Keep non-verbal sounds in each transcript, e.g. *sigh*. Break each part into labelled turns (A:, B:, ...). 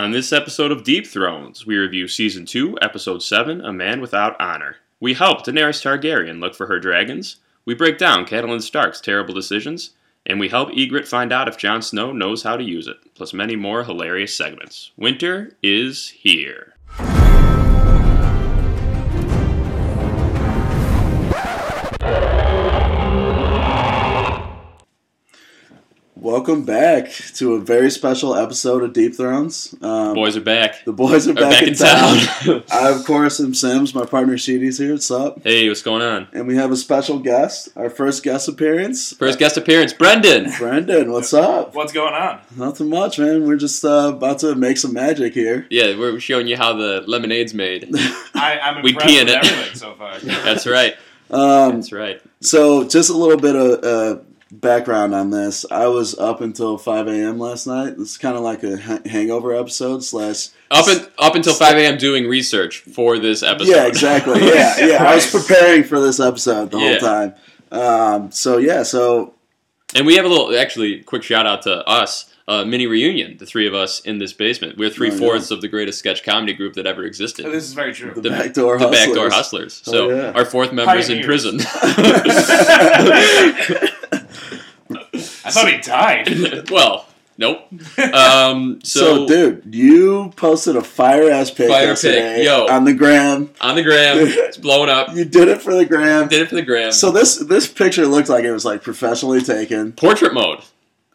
A: On this episode of Deep Thrones, we review Season 2, Episode 7, A Man Without Honor. We help Daenerys Targaryen look for her dragons, we break down Catelyn Stark's terrible decisions, and we help Ygritte find out if Jon Snow knows how to use it, plus many more hilarious segments. Winter is here.
B: Welcome back to a very special episode of Deep Thrones. Um,
A: Boys are back.
B: the boys are
A: Are
B: back,
A: back
B: in,
A: in
B: town.
A: town. *laughs*
B: I, of course, am Sims. My partner Sheedy's here. What's up?
A: hey, what's going on?
B: And we have a special guest, our first guest appearance.
A: First guest appearance, Brendan.
B: Brendan, what's up?
C: What's going on?
B: Nothing much, man. We're just uh, about to make some magic here.
A: Yeah, we're showing you how the lemonade's made. *laughs*
C: I, I'm
A: We
C: impressed
A: pee in
C: with
A: it.
C: everything so far. *laughs*
A: That's right.
B: Um,
A: That's right.
B: so, just a little bit of uh, background on this. I was up until 5 a.m. last night. It's kind of like a hangover episode slash
A: Up and up until 5 a.m. doing research for this episode.
B: Yeah, exactly. *laughs* Yeah, yeah. I was preparing for this episode the
A: Yeah.
B: whole time. Um, so yeah, so
A: And we have a little, actually, quick shout out to us, uh, mini reunion, the three of us in this basement. We're three
B: Oh,
A: fourths of the greatest sketch comedy group that ever existed.
C: This is very true.
B: the,
A: The-
B: backdoor
A: the
B: hustlers.
A: Backdoor Hustlers.
B: Oh,
A: So
B: yeah.
A: our fourth member's in prison. *laughs* *laughs*
C: I thought he died. *laughs*
A: well, nope. *laughs* Um,
B: So,
A: so,
B: dude, you posted a fire ass pic
A: Fire
B: yesterday
A: pic, yo.
B: on the gram.
A: on the gram, it's *laughs* blowing up.
B: You did it for the gram.
A: Did it for the gram.
B: So this this picture looked like it was like professionally taken.
A: portrait mode.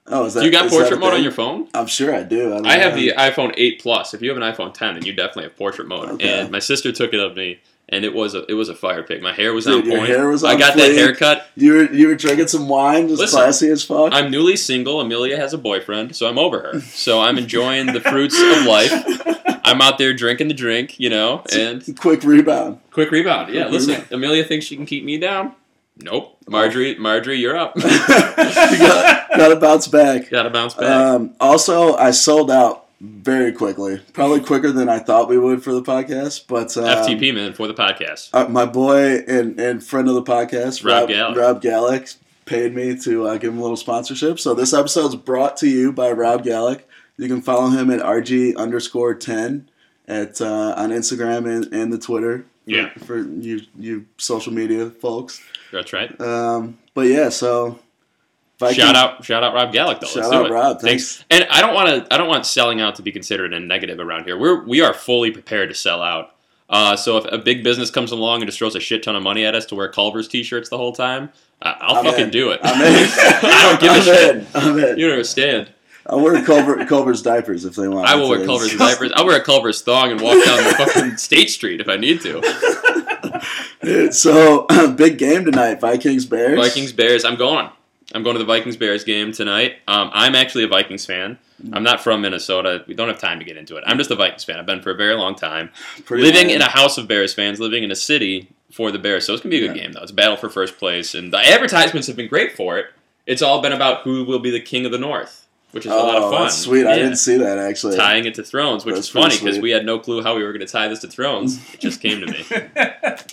B: Oh, is that
A: you got
B: is that a
A: portrait mode on your phone?
B: I'm sure I do. I,
A: I have
B: know.
A: the iPhone 8 Plus. If you have an iPhone 10, then you definitely have portrait mode.
B: Okay.
A: And my sister took it of me, and it was a it was a fire pic. My hair was
B: Dude,
A: on point.
B: hair was
A: I
B: on
A: got that haircut.
B: You were you were drinking some wine, just
A: Listen,
B: classy as fuck.
A: I'm newly single. Amelia has a boyfriend, so I'm over her. So I'm enjoying the fruits of life. *laughs* I'm out there drinking the drink, you know, and
B: Quick rebound.
A: quick rebound. Yeah,
B: Quick
A: listen,
B: rebound.
A: Amelia thinks she can keep me down. Nope. Marjorie, Marjorie, you're up. *laughs*
B: you got, got to bounce back.
A: Gotta bounce back.
B: Um, also, I sold out very quickly, probably quicker than I thought we would for the podcast. But um,
A: FTP man for the podcast.
B: uh, my boy and, and friend of the podcast,
A: Rob
B: Rob,
A: Gallick.
B: Rob Gallick, paid me to uh, give him a little sponsorship. So this episode is brought to you by Rob Gallick. You can follow him at rg underscore ten at uh, on Instagram and, and the Twitter. for-
A: Yeah.
B: for you you social media folks.
A: That's right.
B: Um, but yeah, so Viking-
A: Shout out, shout out Rob Gallick though.
B: Shout
A: Let's do
B: out
A: it.
B: Rob, thanks.
A: And I don't want to. I don't want selling out to be considered a negative around here. We're we are fully prepared to sell out. Uh, so if a big business comes along and just throws a shit ton of money at us to wear Culver's t-shirts the whole time, I'll
B: I'm
A: fucking
B: in.
A: do it.
B: I'm *laughs* in.
A: I don't give a
B: I'm
A: shit.
B: In. I'm in.
A: You understand.
B: I'll wear Culver, Culver's diapers if they want.
A: I will wear Culver's diapers. I'll wear a Culver's thong and walk down the fucking *laughs* State Street if I need to. *laughs*
B: so *clears throat* big game tonight, Vikings Bears.
A: Vikings Bears. I'm going. I'm going to the Vikings Bears game tonight. Um, I'm actually a Vikings fan. I'm not from Minnesota. We don't have time to get into it. I'm just a Vikings fan. I've been for a very long time. *laughs*
B: Pretty
A: living
B: lame.
A: in a house of Bears fans, living in a city for the Bears. So it's gonna be a good
B: Yeah.
A: game though. It's a battle for first place, and the advertisements have been great for it. It's all been about who will be the king of the North, which is a lot
B: Oh,
A: of fun.
B: that's sweet. I didn't see that actually.
A: tying it to Thrones, which
B: That's
A: is funny because we had no clue how we were going to tie this to Thrones. *laughs* It just came to me.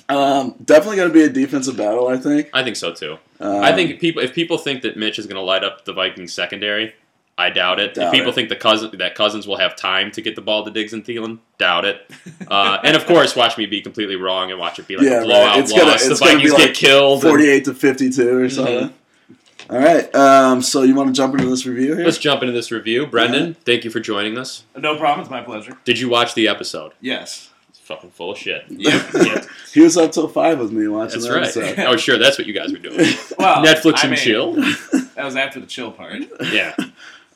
B: Um, definitely going to be a defensive battle. I think.
A: I think so too.
B: Um,
A: I think people, if people think that Mitch is going to light up the Vikings secondary, I doubt it.
B: Doubt
A: if people
B: it.
A: think the cousin that Cousins will have time to get the ball to Diggs and Thielen, doubt it. Uh, and of course, watch me be completely wrong and watch it be like
B: Yeah,
A: a
B: right.
A: blowout
B: It's gonna-
A: loss.
B: it's
A: the
B: gonna be
A: Vikings
B: like
A: get killed. and-
B: forty-eight to fifty-two or something. All right. Um, so you want to jump into this review here?
A: Let's jump into this review. Brendan, thank you for joining us.
C: no problem. It's my pleasure.
A: Did you watch the episode?
C: Yes.
A: It's fucking full of shit.
C: Yep.
A: Yeah, *laughs*
B: he was up till five with me watching
A: that's
B: that
A: right.
B: episode.
A: Oh, sure, that's what you guys were doing. *laughs*
C: Well,
A: Netflix
C: I
A: and
C: mean,
A: chill. *laughs*
C: That was after the chill part.
A: Yeah.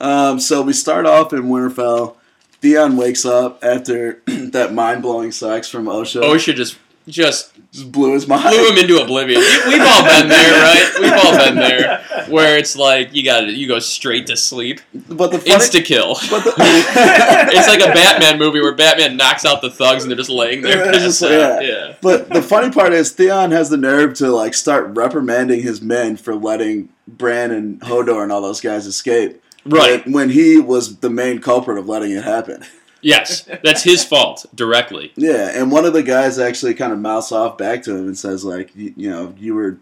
B: Um, so we start off in Winterfell. Theon wakes up after *clears throat* that mind-blowing sex from Osha.
A: Osha just just
B: just blew his mind.
A: blew him into oblivion. We've all been there, right? We've all been there, *laughs* where it's like you got you go straight to sleep,
B: But the
A: insta kill. *laughs* *laughs* It's like a Batman movie where Batman knocks out the thugs and they're just laying there.
B: Just- yeah.
A: yeah.
B: But the funny part is Theon has the nerve to like start reprimanding his men for letting Bran and Hodor and all those guys escape.
A: Right.
B: When, when he was the main culprit of letting it happen.
A: Yes, that's his fault directly.
B: Yeah, and one of the guys actually kind of mouths off back to him and says like, you, you know, you were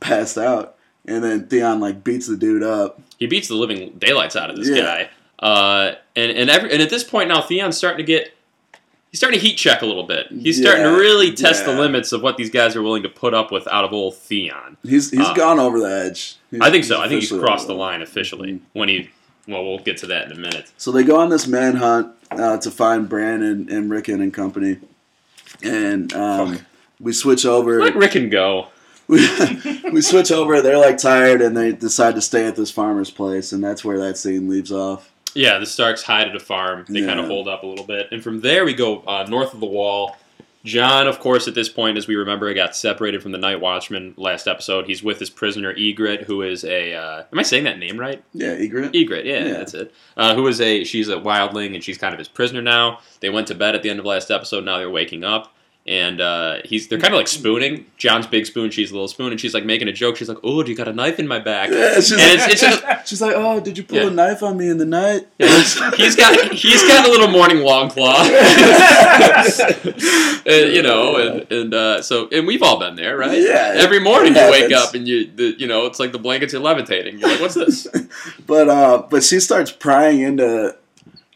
B: passed out, and then Theon like beats the dude up.
A: He beats the living daylights out of this
B: Yeah.
A: guy. Uh, and and every and at this point now, Theon's starting to get. He's starting to heat check a little bit. He's starting to really test the limits of what these guys are willing to put up with out of old Theon.
B: He's he's
A: Uh,
B: gone over the edge. He's-
A: I think so. I think he's crossed the line officially when he. Well, we'll get to that in a minute.
B: So they go on this manhunt uh, to find Brandon and Rickon and company, and um, we switch over.
A: Let Rickon go.
B: we, *laughs* we switch over. They're like tired, and they decide to stay at this farmer's place, and that's where that scene leaves off.
A: Yeah, the Starks hide at a farm. They kind of hold up a little bit, and from there we go uh, north of the wall. Jon, of course, at this point, as we remember, got separated from the Night Watchman last episode. He's with his prisoner Ygritte, who is a. Uh, am I saying that name right?
B: Yeah, Ygritte.
A: Ygritte, yeah,
B: Yeah.
A: that's it. Uh, who is a? She's a wildling, and she's kind of his prisoner now. They went to bed at the end of last episode. Now they're waking up, and uh, he's they're kind of like spooning. Jon's big spoon, she's a little spoon, and she's like making a joke. She's like, "Oh, do you got a knife in my back?"
B: Yeah, she's,
A: And it's, it's just *laughs*
B: she's like, "Oh, did you pull
A: Yeah.
B: a knife on me in the night?"
A: Yeah, he's, got he's got a little morning long claw, and, *laughs* you know, and, and uh, so and we've all been there, right?
B: Yeah,
A: Every morning you wake up and you the, you know it's like the blankets are levitating. You're like, what's this? *laughs*
B: But uh, but she starts prying into,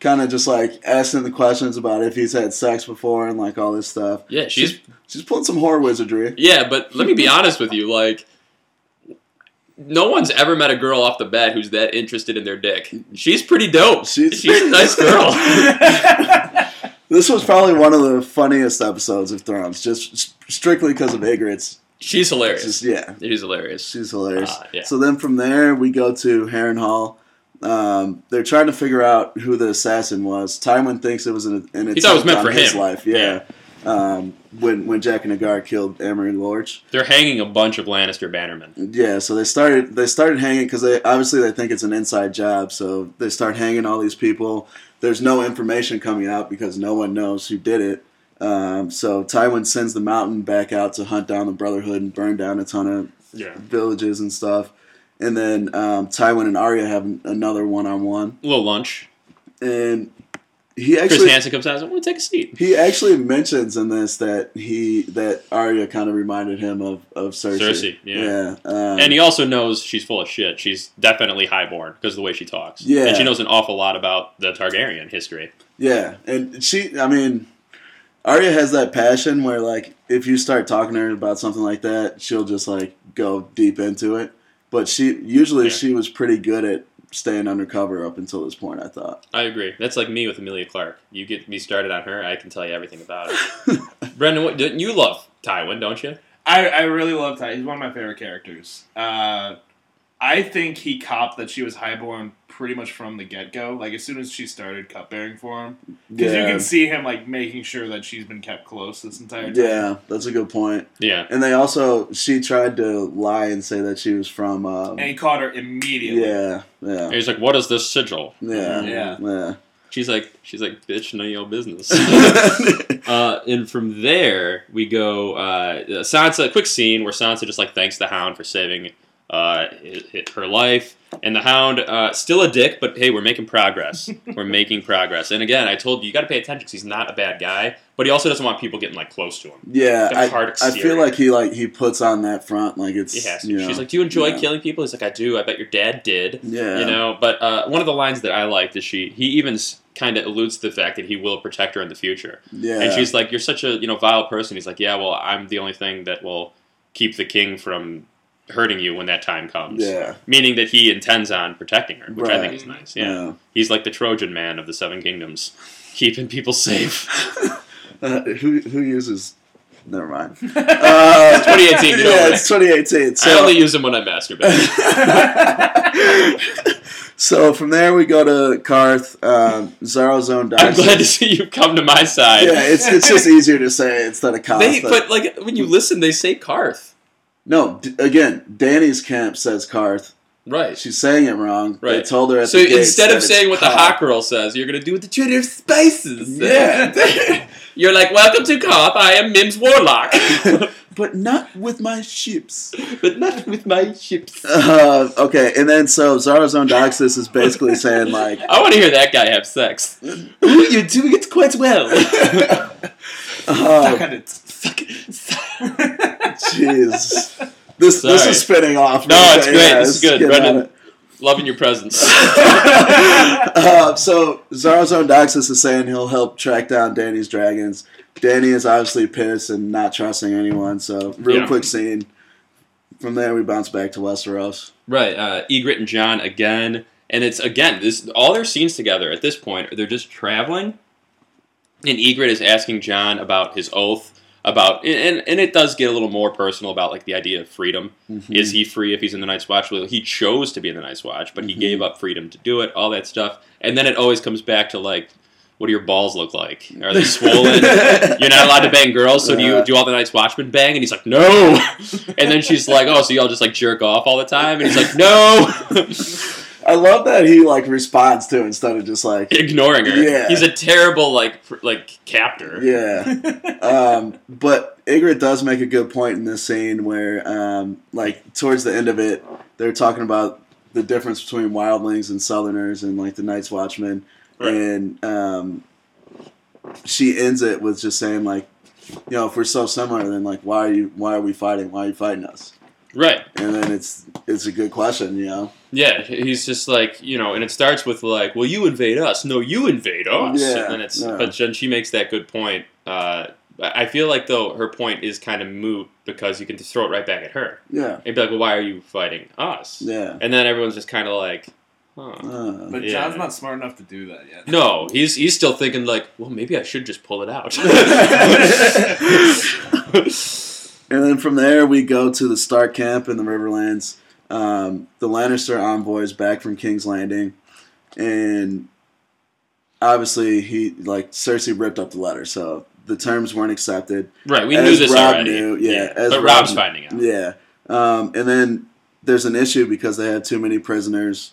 B: kind of just like asking the questions about if he's had sex before and like all this stuff.
A: Yeah, she's
B: She's pulling some horror wizardry.
A: yeah, but let me be *laughs* honest with you, like. No one's ever met a girl off the bat who's that interested in their dick. She's pretty dope.
B: She's-
A: She's, a nice girl. *laughs*
B: This was probably one of the funniest episodes of Thrones, just strictly because of Ygritte's.
A: She's hilarious.
B: Just yeah,
A: She's hilarious.
B: she's hilarious.
A: Ah, yeah.
B: So then from there we go to Harrenhal. Um, they're trying to figure out who the assassin was. Tywin thinks it was an, an
A: He thought it was meant for
B: his
A: him.
B: life. Yeah. Um, when when Jaqen H'ghar killed Amory Lorch.
A: They're hanging a bunch of Lannister bannermen.
B: Yeah, so they started they started hanging because they obviously they think it's an inside job. So they start hanging all these people. There's no information coming out because no one knows who did it. Um, so Tywin sends the Mountain back out to hunt down the Brotherhood and burn down a ton of
A: Yeah.
B: villages and stuff. And then um, Tywin and Arya have another one on one,
A: A little lunch.
B: and he actually Chris
A: Hansen comes out and says, I want to take a seat.
B: he actually mentions in this that he that Arya kind of reminded him of of Cersei.
A: Cersei, yeah.
B: um,
A: And he also knows she's full of shit. She's definitely highborn because of the way she talks.
B: Yeah.
A: And she knows an awful lot about the Targaryen history.
B: Yeah, and she, I mean, Arya has that passion where, like, if you start talking to her about something like that, she'll just like go deep into it. But she usually
A: Yeah.
B: she was pretty good at staying undercover up until this point. I thought.
A: I agree. That's like me with Emilia Clarke. You get me started on her, I can tell you everything about it. *laughs* Brendan, what, you love Tywin, don't you?
C: I, I really love Ty. He's one of my favorite characters. Uh, I think he copped that she was highborn pretty much from the get go. Like as soon as she started cup bearing for him, because you can see him like making sure that she's been kept close this entire time.
B: Yeah, that's a good point.
A: Yeah.
B: And they also she tried to lie and say that she was from. Um,
C: and he caught her immediately.
B: yeah, yeah,
A: And he's like, what is this sigil?
B: yeah,
C: Yeah.
B: yeah.
A: She's like, she's like, bitch, none of your business. *laughs* Uh, and from there, we go uh, Sansa. Quick scene where Sansa just like thanks the Hound for saving uh, hi- hi- her life, and the Hound uh, still a dick, but hey, we're making progress. *laughs* we're making progress. And again, I told you, you got to pay attention because he's not a bad guy, but he also doesn't want people getting like close to him.
B: yeah, I,
A: hard
B: I feel like he like he puts on that front like it's.
A: He has to.
B: You know,
A: She's like, "Do you enjoy
B: yeah.
A: killing people?" He's like, "I do. I bet your dad did."
B: Yeah,
A: You know, but uh, one of the lines that I liked is she. He even kind of alludes to the fact that he will protect her in the future.
B: yeah.
A: And she's like, "You're such a you know vile person." He's like, "Yeah, well, I'm the only thing that will keep the king from hurting you when that time comes."
B: yeah.
A: Meaning that he intends on protecting her, which I think is nice. Yeah. he's like the Trojan man of the Seven Kingdoms, *laughs* keeping people safe. *laughs*
B: Uh, who who uses? Never mind. *laughs* Uh,
A: 2018, you know
B: yeah,
A: what?
B: it's 2018. So.
A: I only use him when I masturbate.
B: so from there we go to Qarth, um, Xaro Xhoan
A: I'm glad to see you come to my side.
B: Yeah, it's it's just easier to say instead of Karth.
A: They,
B: but-
A: but like when you listen, they say Karth.
B: No, d- again, Danny's camp says Karth.
A: Right.
B: She's saying it wrong. They
A: Right.
B: told her at
A: So
B: the gates
A: instead of saying what the
B: Karth.
A: hot girl says, you're gonna do what the Trader Spices.
B: Yeah, *laughs*
A: You're like, welcome to Karth. I am Mims Warlock, *laughs* *laughs*
B: but not with my ships.
A: but not with my ships.
B: Uh, okay, and then so Xaro Xhoan Daxos is basically saying like,
A: I want to hear that guy have sex. You're doing it quite well.
B: uh,
C: Suck on it.
B: Jeez. This this is spinning off.
A: No, it's great.
B: yeah,
A: This is good. Brendan- Loving your presence. *laughs* *laughs*
B: uh, so Xaro Xhoan Daxos is saying he'll help track down Danny's dragons. Danny is obviously pissed and not trusting anyone. So real
A: Yeah.
B: quick scene. From there, we bounce back to Westeros.
A: Right, uh, Ygritte and Jon again, and it's again this all their scenes together at this point. They're just traveling, and Ygritte is asking Jon about his oath, about and and it does get a little more personal about like the idea of freedom.
B: Mm-hmm.
A: Is he free if he's in the Night's Watch? Well, he chose to be in the Night's Watch, but he
B: Mhm.
A: gave up freedom to do it. All that stuff, and then it always comes back to like, what do your balls look like? Are they swollen? *laughs* You're not allowed to bang girls, so do you do all the Night's Watchmen bang? And he's like, no. And then she's like, oh, so y'all just like jerk off all the time? And he's like, no. *laughs*
B: I love that he like responds to it instead of just like
A: Ignoring her.
B: Yeah.
A: He's a terrible like pr- like captor.
B: yeah. *laughs* Um, but Ygritte does make a good point in this scene where, um, like, towards the end of it, they're talking about the difference between wildlings and southerners and, like, the Night's Watchmen.
A: Right.
B: And um, she ends it with just saying, like, you know, if we're so similar, then, like, why are you, why are we fighting? Why are you fighting us?
A: Right.
B: And then it's, it's a good question, you know?
A: Yeah. He's just like you know, and it starts with like, well, you invade us. No, you invade us.
B: Yeah,
A: And then it's
B: yeah.
A: but then she makes that good point. Uh, I feel like though her point is kind of moot because you can just throw it right back at her
B: Yeah.
A: and be like, well, why are you fighting us?
B: Yeah.
A: And then everyone's just kind of like, huh.
B: Uh,
C: But
A: Yeah.
C: Jon's not smart enough to do that yet.
A: No, he's he's still thinking like, well, maybe I should just pull it out. *laughs* *laughs* *laughs*
B: And then from there, we go to the Stark camp in the Riverlands. Um, the Lannister envoys back from King's Landing, and obviously he like Cersei ripped up the letter, so the terms weren't accepted.
A: right, we
B: As
A: knew this
B: Robb
A: already.
B: knew, yeah, as
A: but Robb
B: Robb's
A: finding out.
B: Yeah, um, and then there's an issue because they had too many prisoners.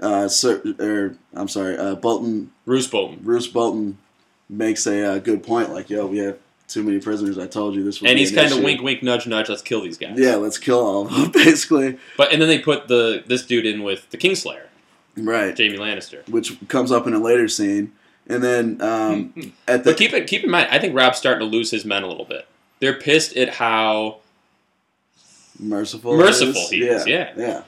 B: Uh, Cer- or I'm sorry, uh, Bolton
A: Roose Bolton.
B: Roose Bolton makes a uh, good point. Like, yo, we have too many prisoners. I told you this was.
A: And he's kind of wink, wink, nudge, nudge. Let's kill these guys.
B: Yeah, let's kill all of them, *laughs* basically.
A: But and then they put the this dude in with the Kingslayer,
B: Right.
A: Jaime Lannister.
B: Which comes up in a later scene. And then um, at the
A: But keep it keep in mind, I think Robb's starting to lose his men a little bit. They're pissed at how
B: merciful,
A: Merciful
B: is.
A: he is, yeah.
B: yeah,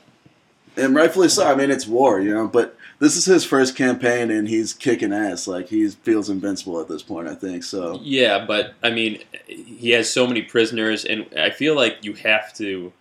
B: and rightfully so. I mean, it's war, you know. But this is his first campaign, and he's kicking ass. Like he feels invincible at this point. I think so.
A: yeah, but I mean, he has so many prisoners, and I feel like you have to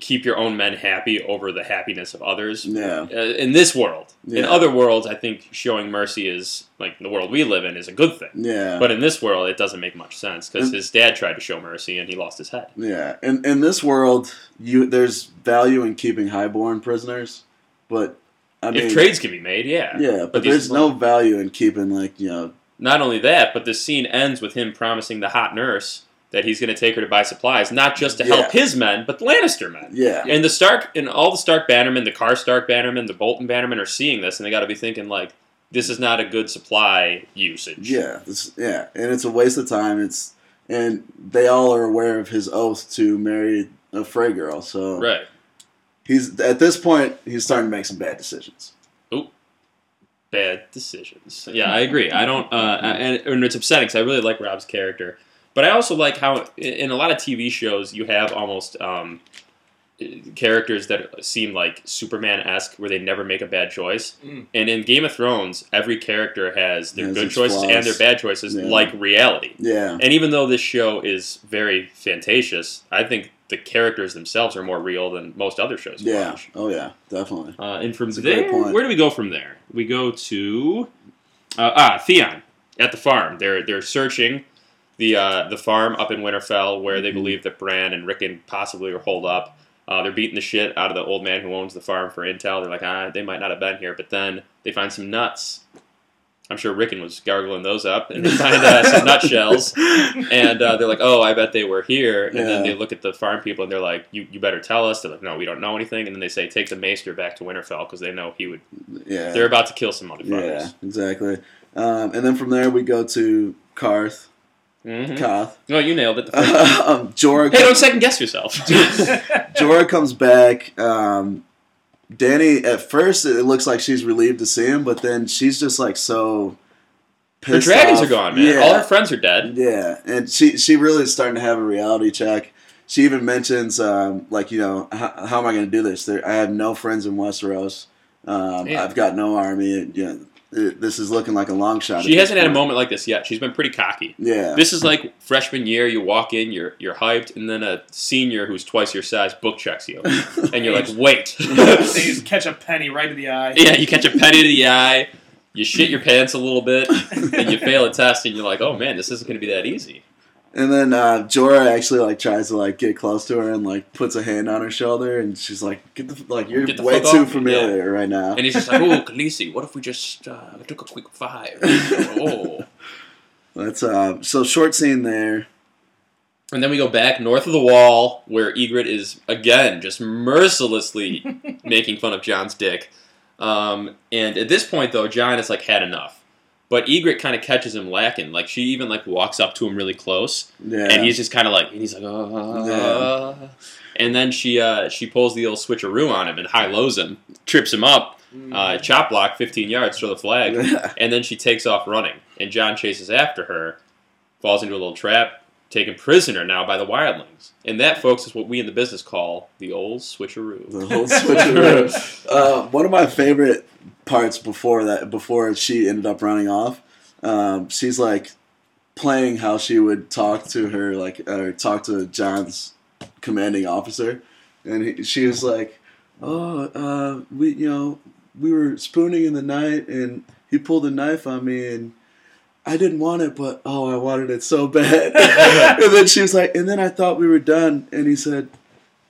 A: keep your own men happy over the happiness of others.
B: Yeah,
A: Uh, in this world, in other worlds, I think showing mercy is like the world we live in is a good thing.
B: yeah,
A: But in this world, it doesn't make much sense because his dad tried to show mercy and he lost his head.
B: yeah. In in this world, you there's value in keeping highborn prisoners, but I mean,
A: if trades can be made, yeah.
B: yeah, but,
A: but
B: there's no value in keeping like you know.
A: Not only that, but the scene ends with him promising the hot nurse that he's going to take her to buy supplies, not just to help his men, but the Lannister men.
B: Yeah,
A: And the Stark and all the Stark bannermen, the Karstark bannermen, the Bolton bannermen are seeing this, and they got to be thinking like, this is not a good supply usage.
B: Yeah, this, yeah, and it's a waste of time. It's and they all are aware of his oath to marry a Frey girl. So
A: Right.
B: He's at this point he's starting to make some bad decisions.
A: Oh, bad decisions. Yeah, I agree. I don't, uh, and, and it's upsetting because I really like Robb's character, but I also like how in in a lot of TV shows you have almost um, characters that seem like Superman esque, where they never make a bad choice.
C: Mm.
A: And in Game of Thrones, every character has their
B: Has
A: good
B: its
A: choices and their bad choices,
B: Yeah.
A: like reality.
B: Yeah,
A: And even though this show is very fantastious, I think the characters themselves are more real than most other shows.
B: yeah,
A: watch.
B: oh yeah, definitely.
A: Uh, and from
B: That's
A: there,
B: point.
A: where do we go from there? We go to uh, ah Theon at the farm. They're they're searching the uh, the farm up in Winterfell where they
B: Mhm.
A: believe that Bran and Rickon possibly are holed up. Uh, they're beating the shit out of the old man who owns the farm for intel. They're like, ah, they might not have been here, but then they find some nuts. I'm sure Rickon was gargling those up, and they find uh, some nutshells, and uh, they're like, "Oh, I bet they were here." And then they look at the farm people, and they're like, "You, you better tell us." They're like, "No, we don't know anything." And then they say, "Take the maester back to Winterfell because they know he would."
B: Yeah,
A: They're about to kill some
B: yeah, exactly. Um, and then from there we go to Qarth,
A: Mm-hmm.
B: Koth.
A: No, you nailed it. *laughs*
B: Um, Jorah.
A: hey, don't second guess yourself. *laughs* *laughs*
B: Jorah comes back. Um, Danny, at first, it looks like she's relieved to see him, but then she's just like so.
A: her dragons
B: off.
A: are gone, man.
B: Yeah.
A: All her friends are dead.
B: Yeah, and she she really is starting to have a reality check. she even mentions um, like you know how, how am I going to do this? There, I have no friends in Westeros. Um. I've got no army. You know, this is looking like a long shot.
A: She hasn't had a moment like this yet. She's been pretty cocky.
B: Yeah.
A: This is like freshman year. You walk in, you're you're hyped, and then a senior who's twice your size book checks you, *laughs* and you're like, wait. *laughs*
C: They just catch a penny right to the eye.
A: yeah, you catch a penny to the eye, you shit your pants a little bit, and you fail a test, and you're like, oh man, this isn't going to be that easy.
B: And then uh, Jorah actually like tries to like get close to her and like puts a hand on her shoulder, and she's like, "Get the like you're
A: Get the
B: way too
A: off me."
B: familiar right now."
A: And he's just like, oh, Khaleesi, what if we just uh, took a quick five? *laughs* Oh.
B: That's uh, so short scene there.
A: And then we go back north of the wall, where Ygritte is again just mercilessly *laughs* making fun of Jon's dick. Um, and at this point, though, Jon has like had enough. But Ygritte kind of catches him lacking. Like she even like walks up to him really close,
B: Yeah.
A: and he's just kind of like, and he's like, uh, and then she uh, she pulls the old switcheroo on him and high lows him, trips him up, uh, chop block 15 yards, throw the flag, *laughs* and then she takes off running. And Jon chases after her, falls into a little trap, taken prisoner now by the wildlings. And that, folks, is what we in the business call the old switcheroo.
B: the whole switcheroo. *laughs* uh, one of my favorite parts before that, before she ended up running off, um, she's like playing how she would talk to her, like or talk to Jon's commanding officer, and he, she was like, "Oh, uh, we, you know, we were spooning in the night, and he pulled a knife on me, and." I didn't want it, but oh, I wanted it so bad. *laughs* and then she was like, and then I thought we were done, and he said,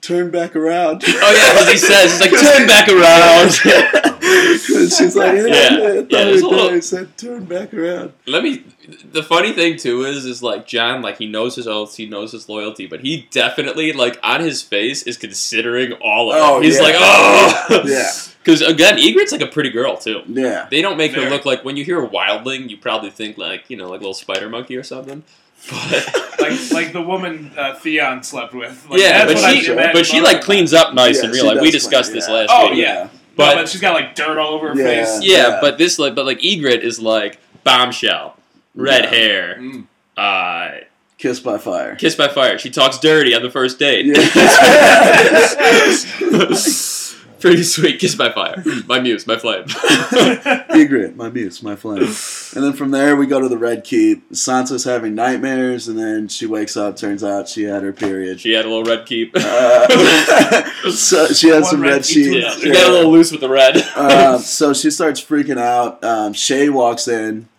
B: "Turn back around."
A: Oh, yeah, because he says, he's like, *laughs* turn back around. *laughs*
B: And she's like, yeah,
A: Yeah.
B: yeah,
A: Yeah,
B: thought
A: there's
B: we
A: a
B: were
A: little-
B: done. He said, turn back around.
A: Let me. The funny thing too is, is like Jon, like he knows his oaths, he knows his loyalty, but he definitely, like on his face, is considering all of it.
B: Oh,
A: He's
B: yeah.
A: like, oh, *laughs*
B: Yeah.
A: Because again, Ygritte's like a pretty girl too.
B: Yeah.
A: They don't make her look like when you hear a wildling, you probably think like you know like a little spider monkey or something. But *laughs*
C: like like the woman uh, Theon slept with. Like,
A: yeah, but she but she like cleans up nice
B: Yeah,
A: in real life. We discussed
B: clean,
A: this
B: yeah.
A: last
C: Oh,
A: week.
C: yeah.
A: But,
C: no, but she's got like dirt all over her
B: Yeah.
C: face.
A: yeah,
B: Yeah.
A: but this like but like Ygritte is like bombshell, red
B: Yeah.
A: hair,
C: Mm.
A: uh,
B: Kiss by fire.
A: kissed by fire. She talks dirty on the first date.
B: Yeah. *laughs* *laughs* *laughs*
A: Pretty sweet. Kiss by fire. My muse, my flame. *laughs*
B: Ygritte, my muse, my flame. And then from there, we go to the Red Keep. Sansa's having nightmares, and then she wakes up. Turns out she had her period.
A: she had a little red keep.
B: Uh, *laughs* so she had
C: One
B: some
C: red
B: red sheets.
A: yeah, she got a little loose with the red.
B: um, *laughs* so she starts freaking out. Um, Shae walks in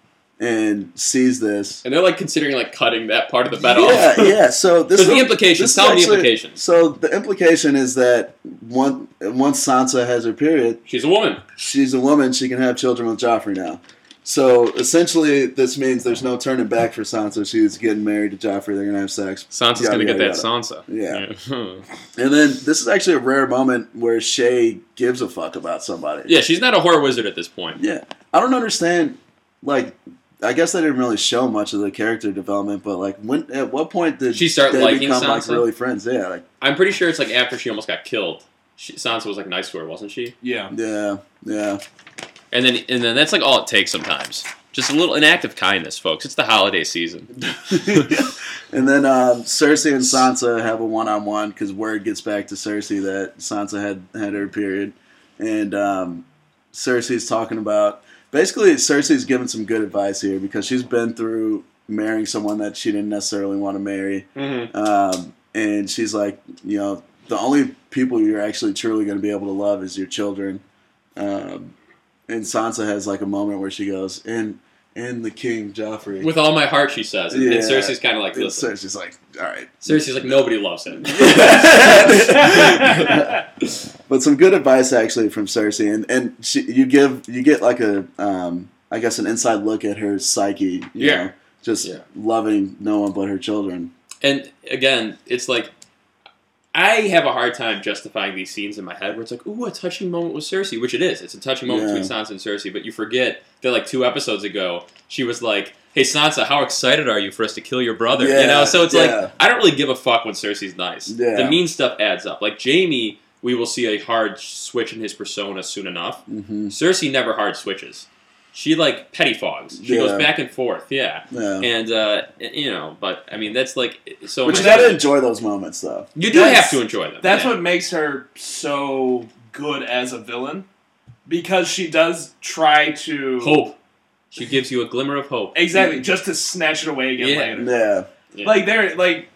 B: and sees this.
A: and they're like considering like cutting that part of the bed
B: yeah,
A: off. *laughs*
B: yeah. So this
A: So the
B: is-
A: implications. Tell me the implications.
B: So the implication is that one, once Sansa has her period,
A: She's a woman.
B: she's a woman. She can have children with Joffrey now. So essentially, this means there's no turning back for Sansa. She's getting married to Joffrey. They're gonna have sex.
A: Sansa's
B: Yada,
A: gonna get
B: yada,
A: that
B: yada.
A: Sansa.
B: Yeah. *laughs* And then this is actually a rare moment where Shae gives a fuck about somebody.
A: yeah, she's not a horror wizard at this point.
B: Yeah. I don't understand. Like, I guess they didn't really show much of the character development, but like, when at what point did
A: She start
B: they
A: liking
B: become like really friends? Yeah, like,
A: I'm pretty sure it's like after she almost got killed. She, Sansa was like nice to her, wasn't she?
C: Yeah.
B: yeah, yeah.
A: And then and then that's like all it takes sometimes. Just a little an act of kindness, folks. It's the holiday season. *laughs* *laughs*
B: and then um, Cersei and Sansa have a one-on-one because word gets back to Cersei that Sansa had had her period, and um, Cersei's talking about basically Cersei's given some good advice here because she's been through marrying someone that she didn't necessarily want to marry,
A: Mm-hmm.
B: um, and she's like, you know, the only people you're actually truly going to be able to love is your children. Um, and Sansa has like a moment where she goes, and and the king Joffrey.
A: With all my heart, she says. And, and
B: Yeah.
A: Cersei's kind of like,
B: and
A: listen.
B: Cersei's like, all right.
A: Cersei's like, nobody loves him. *laughs*
B: but some good advice actually from Cersei, and and she, you give you get like a um, I guess an inside look at her psyche. You
A: Yeah.
B: know, just
A: Yeah.
B: loving no one but her children.
A: And again, it's like I have a hard time justifying these scenes in my head where it's like, ooh, a touching moment with Cersei, which it is. It's a touching moment
B: Yeah.
A: between Sansa and Cersei, but you forget that like two episodes ago, she was like, Hey Sansa, how excited are you for us to kill your brother? you know, so it's
B: yeah.
A: like I don't really give a fuck when Cersei's nice.
B: Yeah.
A: The mean stuff adds up. Like Jaime, we will see a hard switch in his persona soon enough.
B: hmm
A: Cersei never hard switches. She like pettifogs. She goes back and forth. Yeah.
B: Yeah.
A: And uh, you know, but I mean, that's like so.
B: But you gotta enjoy those moments, though.
A: you do
C: That's-
A: have to enjoy them.
C: That's
A: yeah.
C: what makes her so good as a villain, because she does try to
A: hope. She gives you a glimmer of hope.
C: exactly just to snatch it away again
A: Yeah.
C: later.
B: Yeah.
A: Yeah.
C: Like they're like.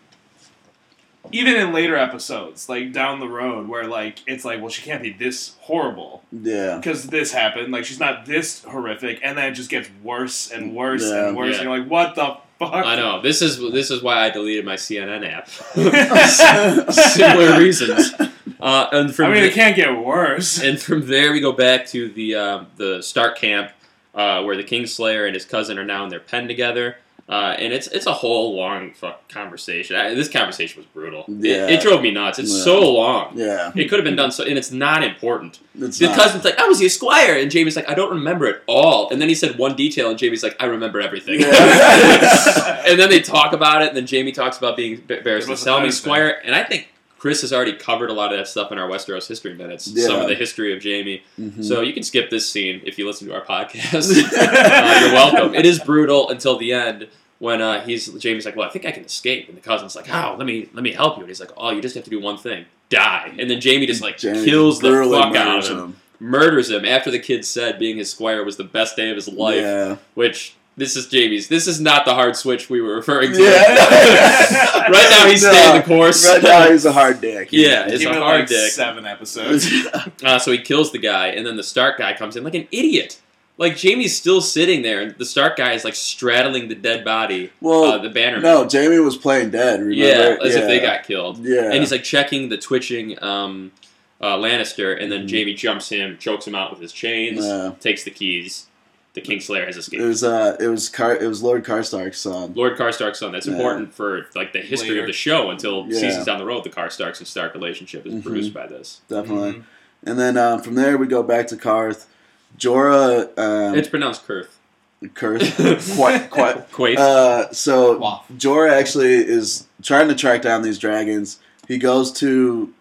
C: Even in later episodes, like down the road, where like it's like, well, she can't be this horrible
B: Yeah.
C: because this happened. Like she's not this horrific, and then it just gets worse and worse
B: Yeah.
C: and worse.
A: Yeah.
C: And you're like, what the fuck?
A: I know this is this is why I deleted my CNN app. *laughs* *laughs* Similar reasons. Uh, and from
C: I mean,
A: the-
C: it can't get worse.
A: and from there we go back to the um, the Stark camp uh, where the Kingslayer and his cousin are now in their pen together. Uh, and it's it's a whole long fuck conversation. I, this conversation was brutal.
B: Yeah.
A: It, it drove me nuts. It's
B: Yeah.
A: so long.
B: Yeah.
A: It could have been done so, and it's not important.
B: It's
A: The
B: not.
A: cousin's like, "I was the Esquire," and Jaime's like, "I don't remember it all." And then he said one detail, and Jaime's like, "I remember everything."
B: Yeah. *laughs*
A: and then they talk about it, and then Jaime talks about being Bar- Barristan
C: It was
A: Selmy Squire, and I think Chris has already covered a lot of that stuff in our Westeros history minutes. Some of the history of Jaime.
B: Mhm.
A: So you can skip this scene if you listen to our *laughs* podcast. *laughs* uh, you're welcome. It is brutal until the end when uh, he's Jaime's like, "Well, I think I can escape," and the cousin's like, "How? Let me let me help you." And he's like, "Oh, you just have to do one thing: die." And then Jaime just like
B: Jaime
A: kills the fuck out of
B: murders
A: him, murders him after the kid said being his squire was the best day of his life.
B: Yeah.
A: Which this is Jaime's. This is not the hard switch we were referring to.
B: Yeah. *laughs*
A: right now he's
B: No.
A: staying the course.
B: Right now he's a hard dick. *laughs*
A: Yeah, it's
C: Give
A: a hard
C: like
A: dick.
C: seven episodes. *laughs*
A: Uh, so he kills the guy, and then the Stark guy comes in like an idiot. Like Jaime's still sitting there, and the Stark guy is like straddling the dead body,
B: well,
A: uh, the banner.
B: no, Jaime was playing dead. Remember?
A: yeah, as if they got killed.
B: Yeah.
A: And he's like checking the twitching um, uh, Lannister, and then
B: Mhm.
A: Jaime jumps him, chokes him out with his chains,
B: Yeah.
A: takes the keys. The Kingslayer has escaped.
B: It
A: escaped.
B: was uh, it was Car, it was Lord Karstark's son.
A: Lord Karstark's son. That's
B: Yeah.
A: important for like the history
C: Later.
A: of the show until
B: Yeah.
A: seasons down the road. The Karstarks and Stark relationship is
B: Mhm.
A: bruised by this.
B: Definitely.
C: Mhm.
B: And then uh, from there we go back to Qarth. Jorah, um,
A: it's pronounced Kurth.
B: Kurth, *laughs* quite, quite.
A: Quaithe.
B: Uh, so
C: Waff.
B: Jorah actually is trying to track down these dragons. He goes to,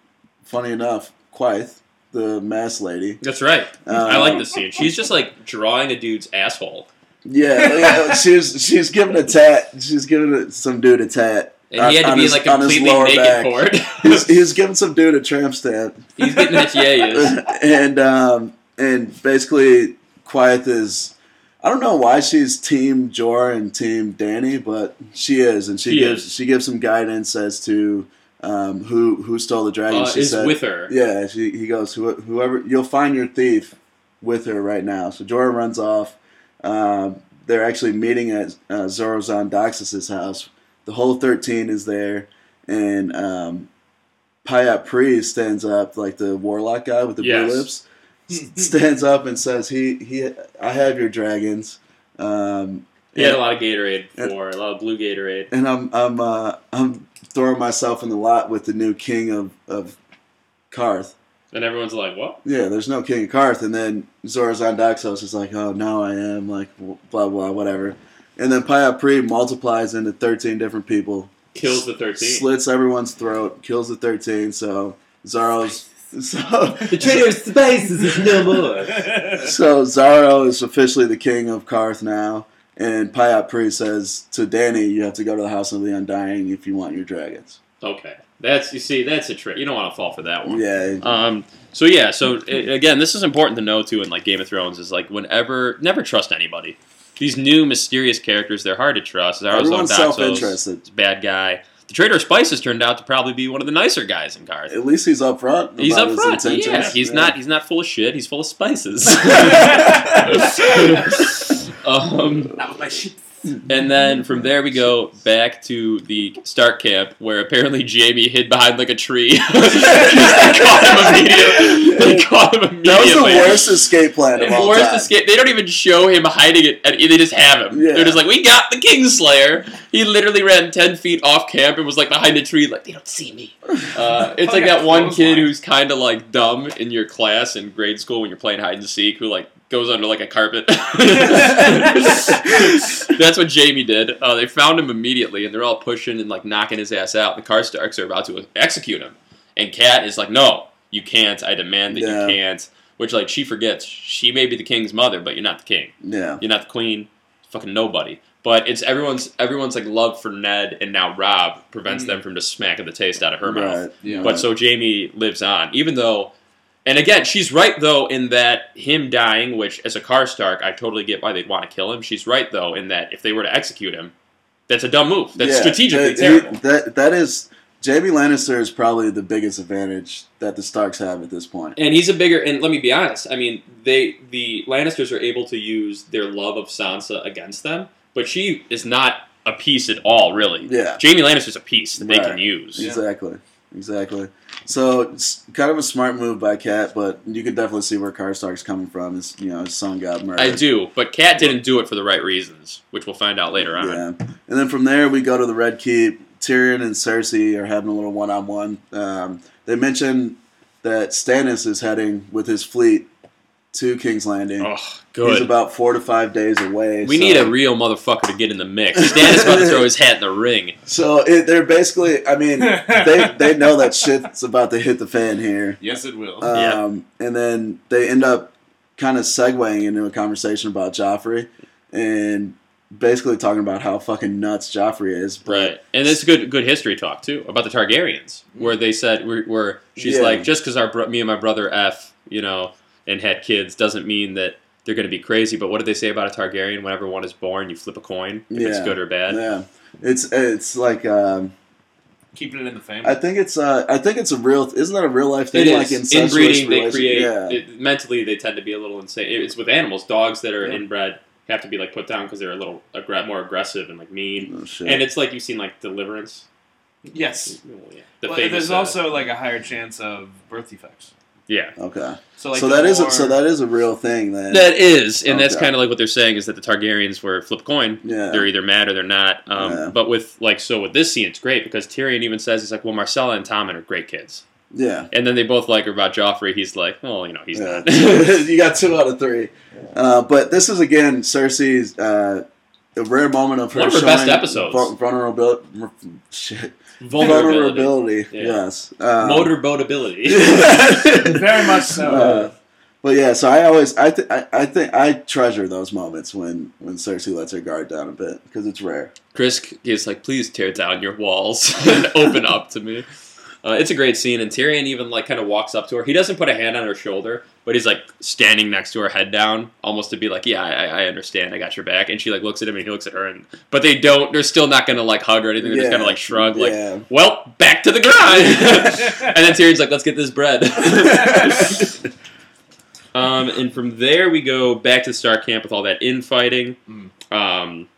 B: funny enough, Quaithe, the mass lady.
A: That's right. I
B: Um,
A: like this scene. She's just like drawing a dude's asshole.
B: Yeah, yeah, she's she's giving a tat. She's giving it- some dude a tat.
A: And he had to be
B: his-
A: like completely naked
B: back.
A: for it. *laughs*
B: He's, he's giving some dude a tramp stamp.
A: He's getting his *laughs* yays.
B: and um, and basically Quaithe is I don't know why she's team Jor and team Danny, but she is, and she,
A: She
B: gives
A: is.
B: she gives some guidance as to um, who who stole the dragon.
A: Uh,
B: she
A: is
B: said,
A: with her.
B: yeah. She, he goes, "Who- whoever you'll find your thief with her right now. So Jorah runs off. Um, they're actually meeting at uh, Xaro Xhoan Daxos' house. The whole thirteen is there, and um, Pyat Pree stands up, like the warlock guy with the
A: Yes.
B: blue lips, stands up and says, "He he, I have your dragons." Um,
A: He had a lot of Gatorade for a lot of blue Gatorade.
B: and I'm I'm uh, I'm throwing myself in the lot with the new king of of Qarth.
A: And everyone's like, "What?"
B: Yeah, there's no King of Qarth, and then Xaro Xhoan Daxos is like, oh, now I am, like, blah, blah, whatever. And then Pyat Pree multiplies into 13 different people,
A: Kills the thirteen.
B: slits everyone's throat, kills the 13, so Xaro's. *laughs* So,
A: The Trader of Spices is no more. *laughs*
B: so Xaro is officially the king of Qarth now, and Pyat Pree says to Danny, you have to go to the House of the Undying if you want your dragons.
A: Okay, that's you see, that's a trick. You don't want to fall for that one.
B: Yeah,
A: Um. So yeah. So again, this is important to know too. In like Game of Thrones, is like whenever never trust anybody. These new mysterious characters, they're hard to trust.
B: Everyone's self-interested.
A: a bad guy. The Trader of Spices turned out to probably be one of the nicer guys in Qarth.
B: At least he's up front.
A: He's up
B: his
A: front.
B: intentions.
A: Yeah, he's
B: Yeah.
A: not. He's not full of shit. He's full of spices. *laughs* *laughs* um,
C: That was my shit.
A: and then from there we go back to the Stark camp, where apparently Jaime hid behind like a tree. *laughs* they caught him immediately. They caught him immediately.
B: That was the worst escape plan of
A: The
B: all
A: worst
B: time.
A: escape. They don't even show him hiding it. They just have him.
B: Yeah.
A: They're just like, we got the Kingslayer. He literally ran ten feet off camp and was like behind a tree, like they don't see me. *laughs* Uh, it's like that one kid who's kind of like dumb in your class in grade school when you're playing hide and seek, who like goes under like a carpet. *laughs* *laughs* That's what Jaime did. Uh, they found him immediately, and they're all pushing and like knocking his ass out. The Karstarks are about to execute him, and Kat is like, "No, you can't. I demand that
B: Yeah.
A: you can't." which like she forgets she may be the king's mother, but you're not the king.
B: Yeah.
A: You're not the queen. Fucking nobody. But it's everyone's everyone's like love for Ned and now Robb prevents
C: Mm.
A: them from just smacking the taste out of her mouth.
B: Right.
C: Yeah.
A: But so Jaime lives on, even though, and again, she's right though in that him dying, which as a Karstark, I totally get why they'd want to kill him. She's right though in that if they were to execute him, that's a dumb move. That's
B: Yeah,
A: strategically
B: that,
A: terrible.
B: That that is Jaime Lannister is probably the biggest advantage that the Starks have at this point.
A: And he's a bigger. And let me be honest. I mean, they the Lannisters are able to use their love of Sansa against them, but she is not a piece at all, really.
B: Yeah.
A: Jaime Lannister's a piece that they can use.
B: Exactly. Exactly. So it's kind of a smart move by Cat, but you can definitely see where Karstark's coming from. His you know his son got murdered.
A: I do, but Cat didn't do it for the right reasons, which we'll find out later on.
B: Yeah. And then from there we go to the Red Keep. Tyrion and Cersei are having a little one on one. Um, They mentioned that Stannis is heading with his fleet to King's Landing.
A: Oh,
B: He's about four to five days away.
A: we
B: so-
A: need a real motherfucker to get in the mix. Stannis about to throw his hat in the ring. *laughs*
B: So it, they're basically. I mean, *laughs* they they know that shit's about to hit the fan here.
C: yes, it will.
A: Yeah.
B: Um, And then they end up kind of segueing into a conversation about Joffrey and basically talking about how fucking nuts Joffrey is.
A: Right, and it's good good history talk too about the Targaryens, where they said where, where she's
B: Yeah.
A: like, just because our bro- me and my brother f you know and had kids doesn't mean that they're going to be crazy. But what did they say about a Targaryen? Whenever one is born, you flip a coin if it's good or bad.
B: Yeah, it's it's like um,
C: Keeping it in the family.
B: I think it's uh, I think it's a real. Isn't that a real life thing?
A: It
B: Like
A: is inbreeding. They create
B: Yeah.
A: it, mentally. They tend to be a little insane. It's with animals. Dogs that are
C: Yeah.
A: inbred have to be like put down because they're a little aggr- more aggressive and like mean.
B: Oh, shit.
A: And it's like you've seen like Deliverance.
C: yes.
A: Yeah. The
C: Well,
A: famous,
C: there's
A: uh,
C: also like a higher chance of birth defects.
A: Yeah.
B: okay.
C: So like
B: so that is a, so that is a real thing. Then
A: That is, and that's kind of like what they're saying is that the Targaryens were flip coin.
B: yeah.
A: They're either mad or they're not. Um,
B: Yeah.
A: But with like so with this scene, it's great because Tyrion even says he's like, well, Myrcella and Tommen are great kids,
B: yeah.
A: and then they both like her about Joffrey. He's like, well, you know, he's
B: Yeah.
A: not. *laughs* *laughs*
B: you got two out of three. Uh, but this is again Cersei's uh, a rare moment of her
A: One of her
B: showing
A: best episodes.
B: vulnerability. Shit.
A: Vulnerability,
B: Vulnerability.
A: Yeah.
B: Yes. Um,
A: motorboatability. *laughs* *laughs*
C: Very much so.
B: Uh, but yeah, so I always I think I, I think I treasure those moments when when Cersei lets her guard down a bit because it's rare.
A: Chris is like, please tear down your walls *laughs* and open up to me. Uh, it's a great scene, and Tyrion even like kind of walks up to her. He doesn't put a hand on her shoulder, but he's like standing next to her, head down, almost to be like, "Yeah, I, I understand, I got your back." And she like looks at him, and he looks at her, and but they don't. They're still not gonna like hug or anything. They're just
B: Yeah.
A: kind of like shrug, like,
B: yeah.
A: "Well, back to the grind." *laughs* and then Tyrion's like, "Let's get this bread." *laughs* um, and from there we go back to the Stark camp with all that infighting.
C: Mm.
A: Um,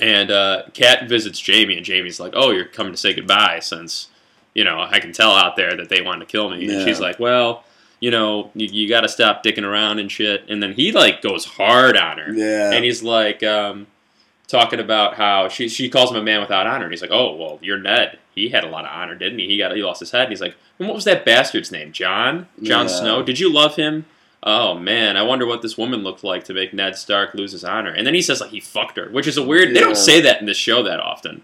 A: and uh, Kat visits Jaime, and Jaime's like, "Oh, you're coming to say goodbye since you know I can tell out there that they want to kill me."
B: Yeah.
A: And she's like, "Well, you know, you, you got to stop dicking around and shit." And then he like goes hard on her,
B: yeah.
A: and he's like um, talking about how she she calls him a man without honor, and he's like, "Oh, well, you're Ned. He had a lot of honor, didn't he? He got he lost his head." And he's like, and "What was that bastard's name? Jon? Jon
B: Yeah.
A: Snow? Did you love him?" Oh man, I wonder what this woman looked like to make Ned Stark lose his honor. And then he says like he fucked her, which is a weird. They don't say that in the show that often.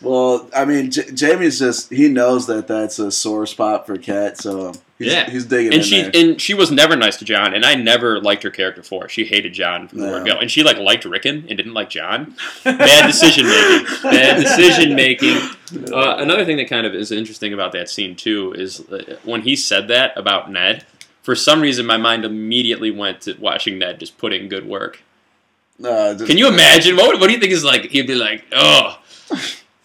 B: Well, I mean, J- Jaime's just he knows that that's a sore spot for Kat, so he's,
A: Yeah.
B: he's digging
A: And she
B: there.
A: and she was never nice to Jon, and I never liked her character for it. She hated Jon from the
B: No.
A: word go, and she like liked Rickon and didn't like Jon. Bad decision making. Bad decision making. *laughs* Uh, another thing that kind of is interesting about that scene too is uh, when he said that about Ned. For some reason, my mind immediately went to watching Ned just put in good work.
B: Uh, just-
A: Can you imagine? What, what do you think is like? He'd be like, "Oh,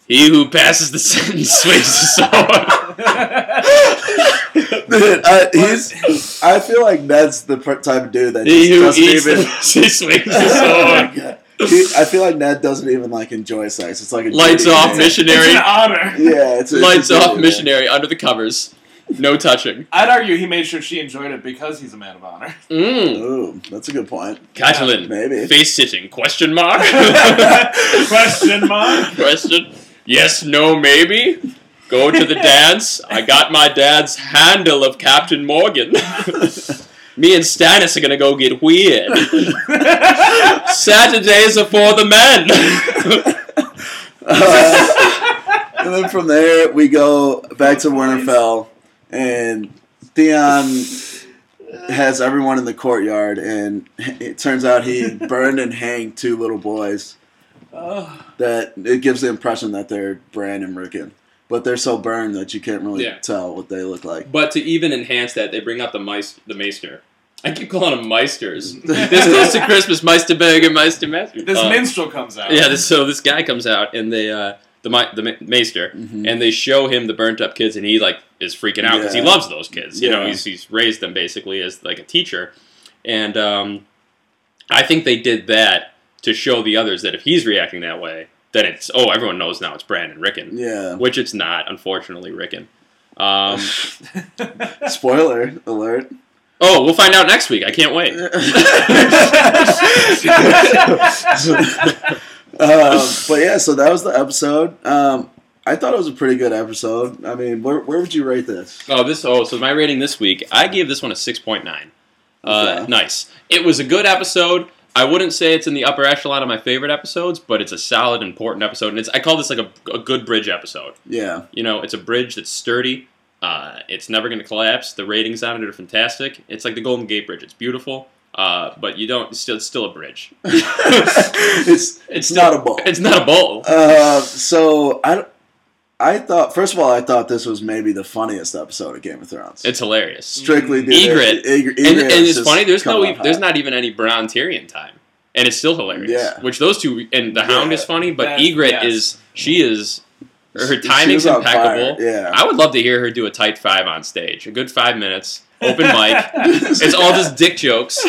A: he who passes the *laughs* sentence swings the sword." *laughs*
B: Dude, I, he's. I feel like Ned's the per- type of dude that
A: he
B: just
A: who
B: doesn't
A: eats
B: even.
A: the *laughs* he swings the
B: Oh
A: sword.
B: God. He- I feel like Ned doesn't even like enjoy sex. It's like a
A: Lights
B: duty.
A: off,
B: Yeah.
A: missionary.
C: It's an honor.
B: Yeah, it's a,
A: Lights
B: it's a
A: off,
B: duty,
A: missionary under the covers. No touching.
C: I'd argue he made sure she enjoyed it because he's a man of honor.
B: man.
A: Mm.
B: Ooh, that's a good point.
A: Catelyn.
B: Maybe.
A: Face sitting? Question mark.
C: Question mark.
A: Question. Yes. No. Maybe. Go to the *laughs* dance. I got my dad's handle of Captain Morgan. *laughs* Me and Stannis are gonna go get weird. *laughs* Saturdays are for the men.
B: Uh, and then from there we go back to Winterfell, and Theon has everyone in the courtyard, and it turns out he burned and hanged two little boys.
C: Oh.
B: That it gives the impression that they're Bran and Rickon, but they're so burned that you can't really
A: Yeah.
B: tell what they look like.
A: But to even enhance that, they bring out the mice, the Meister. I keep calling them Meisters. *laughs* this close to Christmas, Meisterberg and Meistermeister.
C: This
A: Uh,
C: minstrel comes out.
A: Yeah, this, so this guy comes out and they, uh, the Mi- the Ma- Maester,
B: Mhm.
A: and they show him the burnt up kids, and he like is freaking out because he loves those kids. You know, he's he's raised them basically as like a teacher, and um, I think they did that to show the others that if he's reacting that way, then it's oh everyone knows now it's Brandon Rickon,
B: Yeah.
A: which it's not, unfortunately, Rickon. Um, *laughs*
B: Spoiler alert.
A: oh, we'll find out next week. I can't wait. *laughs*
B: um, but yeah, so that was the episode. Um, I thought it was a pretty good episode. I mean, where, where would you rate this?
A: Oh, this. Oh, so my rating this week, I gave this one a six point nine. Uh,
B: Okay.
A: Nice. It was a good episode. I wouldn't say it's in the upper echelon of my favorite episodes, but it's a solid, important episode, and it's. I call this like a, a good bridge episode.
B: Yeah,
A: You know, it's a bridge that's sturdy. Uh, it's never going to collapse. The ratings on it are fantastic. It's like the Golden Gate Bridge. It's beautiful, uh, but you don't. It's still, it's still a bridge. *laughs*
B: it's *laughs* it's
A: still-
B: not a bowl.
A: It's not a bowl.
B: Uh, so I, I thought first of all, I thought this was maybe the funniest episode of Game of Thrones.
A: It's hilarious.
B: strictly due to-
A: Ygritte.
B: Ygritte,
A: and, and it's funny. There's no, e- there's not even any Bronn Tyrion time, and it's still hilarious.
B: Yeah.
A: Which those two and the Hound
B: Yeah.
A: is funny, but
C: That-
A: Ygritte
C: yes.
A: is she is her
B: She- she
A: timing's
B: was on fire,
A: impeccable.
B: Yeah.
A: I would love to hear her do a tight five on stage, a good five minutes, open *laughs* mic. It's all just dick jokes.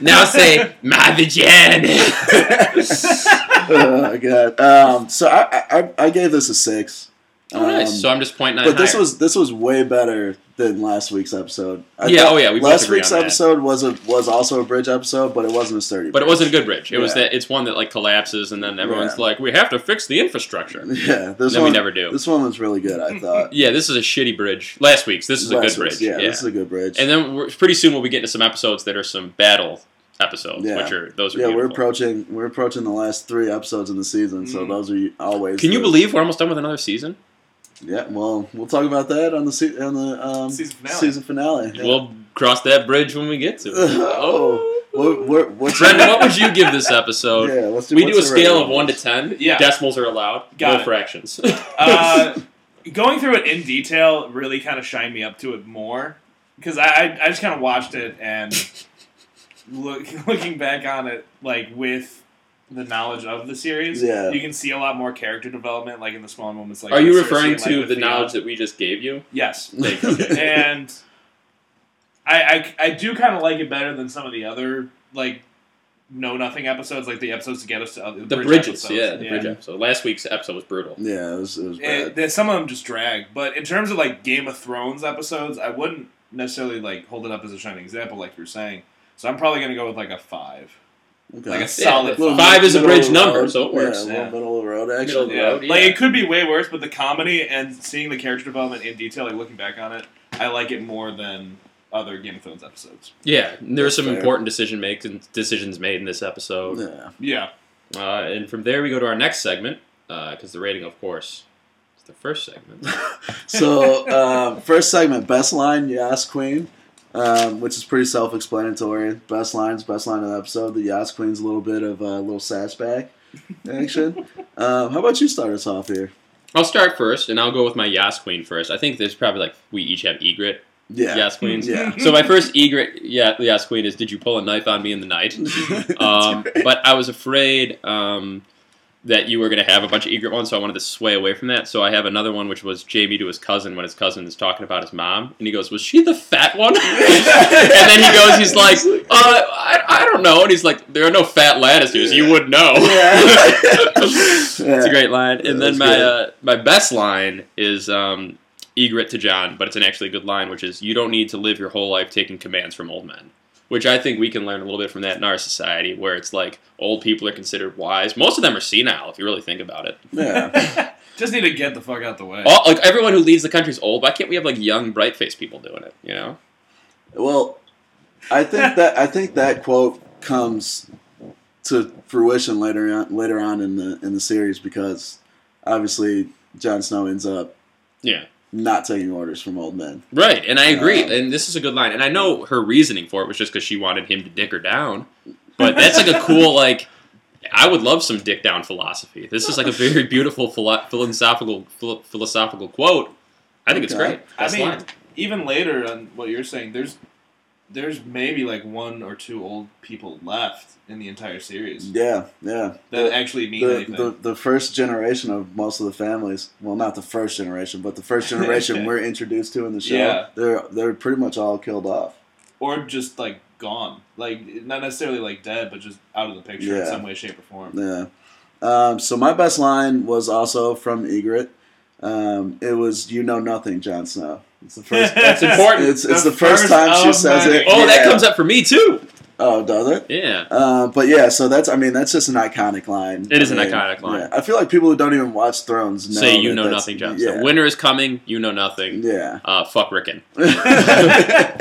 A: Now say my vagina. *laughs* *laughs*
B: oh god. Um, so I, I I gave this a six.
A: Oh, nice.
B: Um,
A: So I'm just point nine.
B: but this was this was way better than last week's episode. I
A: Yeah, oh yeah, we
B: last week's
A: that.
B: episode was a was also a bridge episode, but it wasn't a sturdy.
A: But it wasn't a good bridge. It was that it's one that like collapses, and then everyone's
B: Yeah.
A: like, "We have to fix the infrastructure." *laughs*
B: Yeah, this one
A: we never do.
B: This one was really good. I thought.
A: Yeah, this is a shitty bridge. Last week's, this is a good bridge.
B: Yeah, this is a good bridge.
A: And then we're, pretty soon we'll be getting to some episodes that are some battle episodes,
B: Yeah.
A: which are those are
B: yeah, we're approaching we're approaching the last three episodes in the season, so
C: Mm.
B: those are always.
A: Can you believe we're almost done with another season?
B: Yeah, well, we'll talk about that on the se- on the um,
C: Season finale.
B: Season finale. Yeah.
A: We'll cross that bridge when we get to it. *laughs*
B: oh, what, what, what's
A: Brendan, what would you give this episode?
B: Yeah, let's do.
A: we do a scale
B: rating
A: of one to ten.
C: Yeah.
A: Decimals are allowed.
C: Got
A: no
C: it.
A: fractions. *laughs*
C: uh, going through it in detail really kind of shined me up to it more because I, I, I just kind of watched it and look, *laughs* looking back on it like with the knowledge of the series,
B: Yeah.
C: you can see a lot more character development, like in the small moments. Like
A: are you
C: with Cersei
A: referring
C: like,
A: to the knowledge that we just gave you?
C: Yes, *laughs* *laughs* and I, I I do kind of like it better than some of the other like know nothing episodes, like the episodes to get us to other
A: The
C: bridge
A: bridges,
C: episodes.
A: yeah, the bridge episode. Last week's episode was brutal.
B: Yeah, it was, it was bad.
C: there's- some of them just drag, but in terms of like Game of Thrones episodes, I wouldn't necessarily like hold it up as a shining example, like you're saying. So I'm probably gonna go with like a five,
B: Okay.
C: like a solid
B: Little
C: five.
A: Five is a
B: middle
A: bridge number,
B: road.
A: so it works.
B: Yeah, a
C: Yeah.
B: little middle of the road
A: Middle
B: actually.
A: of the
C: Yeah. like it could be way worse, but the comedy and seeing the character development in detail, like looking back on it, I like it more than other Game of Thrones episodes.
A: Yeah, there were some
B: fair.
A: important decision make decisions made in this episode.
B: Yeah.
C: Yeah,
A: Uh, and from there, we go to our next segment, because the rating, of course, is the first segment. *laughs*
B: So um, first segment, best line, Yas Queen, um, which is pretty self-explanatory. Best lines, best line of the episode. The Yas Queen's a little bit of a little sass bag action. *laughs* um, how about you start us off here?
A: I'll start first, and I'll go with my Yas Queen first. I think there's probably like we each have Ygritte
B: Yeah.
A: Yas Queens.
B: Yeah.
A: So my first Ygritte yeah, Yas Queen is Did you pull a knife on me in the night? *laughs* Um, but I was afraid um, that you were going to have a bunch of Ygritte ones, so I wanted to sway away from that. So I have another one, which was Jaime to his cousin when his cousin is talking about his mom, and he goes, "Was she the fat one?" *laughs* and then he goes, "He's like, uh, I, I don't know," and he's like, "There are no fat Lannisters. You would know." *laughs*
B: Yeah.
A: it's a great line.
B: Yeah,
A: and then my uh, my best line is um, Ygritte to Jon, but it's an actually good line, which is, "You don't need to live your whole life taking commands from old men." Which I think we can learn a little bit from that in our society, where it's like old people are considered wise. Most of them are senile, if you really think about it.
B: yeah. *laughs*
C: just need to get the fuck out the way.
A: All, like everyone who leads the country is old. Why can't we have like young, bright faced people doing it? You know?
B: Well, I think that I think that quote comes to fruition later on later on in the in the series because obviously Jon Snow ends up
A: Yeah.
B: Not taking orders from old men.
A: Right, and I agree.
B: Um,
A: and this is a good line. And I know her reasoning for it was just because she wanted him to dick her down. *laughs* But that's like a cool like. I would love some dick down philosophy. This is like a very *laughs* beautiful philo- philosophical philo- philosophical quote. I think it's
B: Okay.
A: great.
C: I mean,
A: line.
C: even later on what you're saying, there's there's maybe like one or two old people left in the entire series
B: Yeah, yeah.
C: that
B: The-
C: actually mean
B: the,
C: anything.
B: the the first generation of most of the families well not the first generation but the first *laughs* generation we're introduced to in the show
C: Yeah.
B: they're they're pretty much all killed off
C: or just like gone, like not necessarily like dead, but just out of the picture in some way, shape, or form.
B: yeah um, so my best line was also from Ygritte um, it was you know nothing Jon Snow it's the first
A: That's *laughs* important.
B: it's, it's
C: The
B: the, first
C: first
B: time she says it
A: Oh, that comes up for me too.
B: oh does it
A: Yeah.
B: uh, but yeah so that's I mean that's just an iconic line
A: It is
B: I
A: an
B: mean,
A: say line.
B: yeah. I feel like people who don't even watch Thrones know
A: Say you
B: that
A: know
B: that's-
A: nothing, Jon
B: yeah.
A: Snow. Winter is coming. You know nothing.
B: yeah
A: Uh, fuck Rickon. *laughs* *laughs*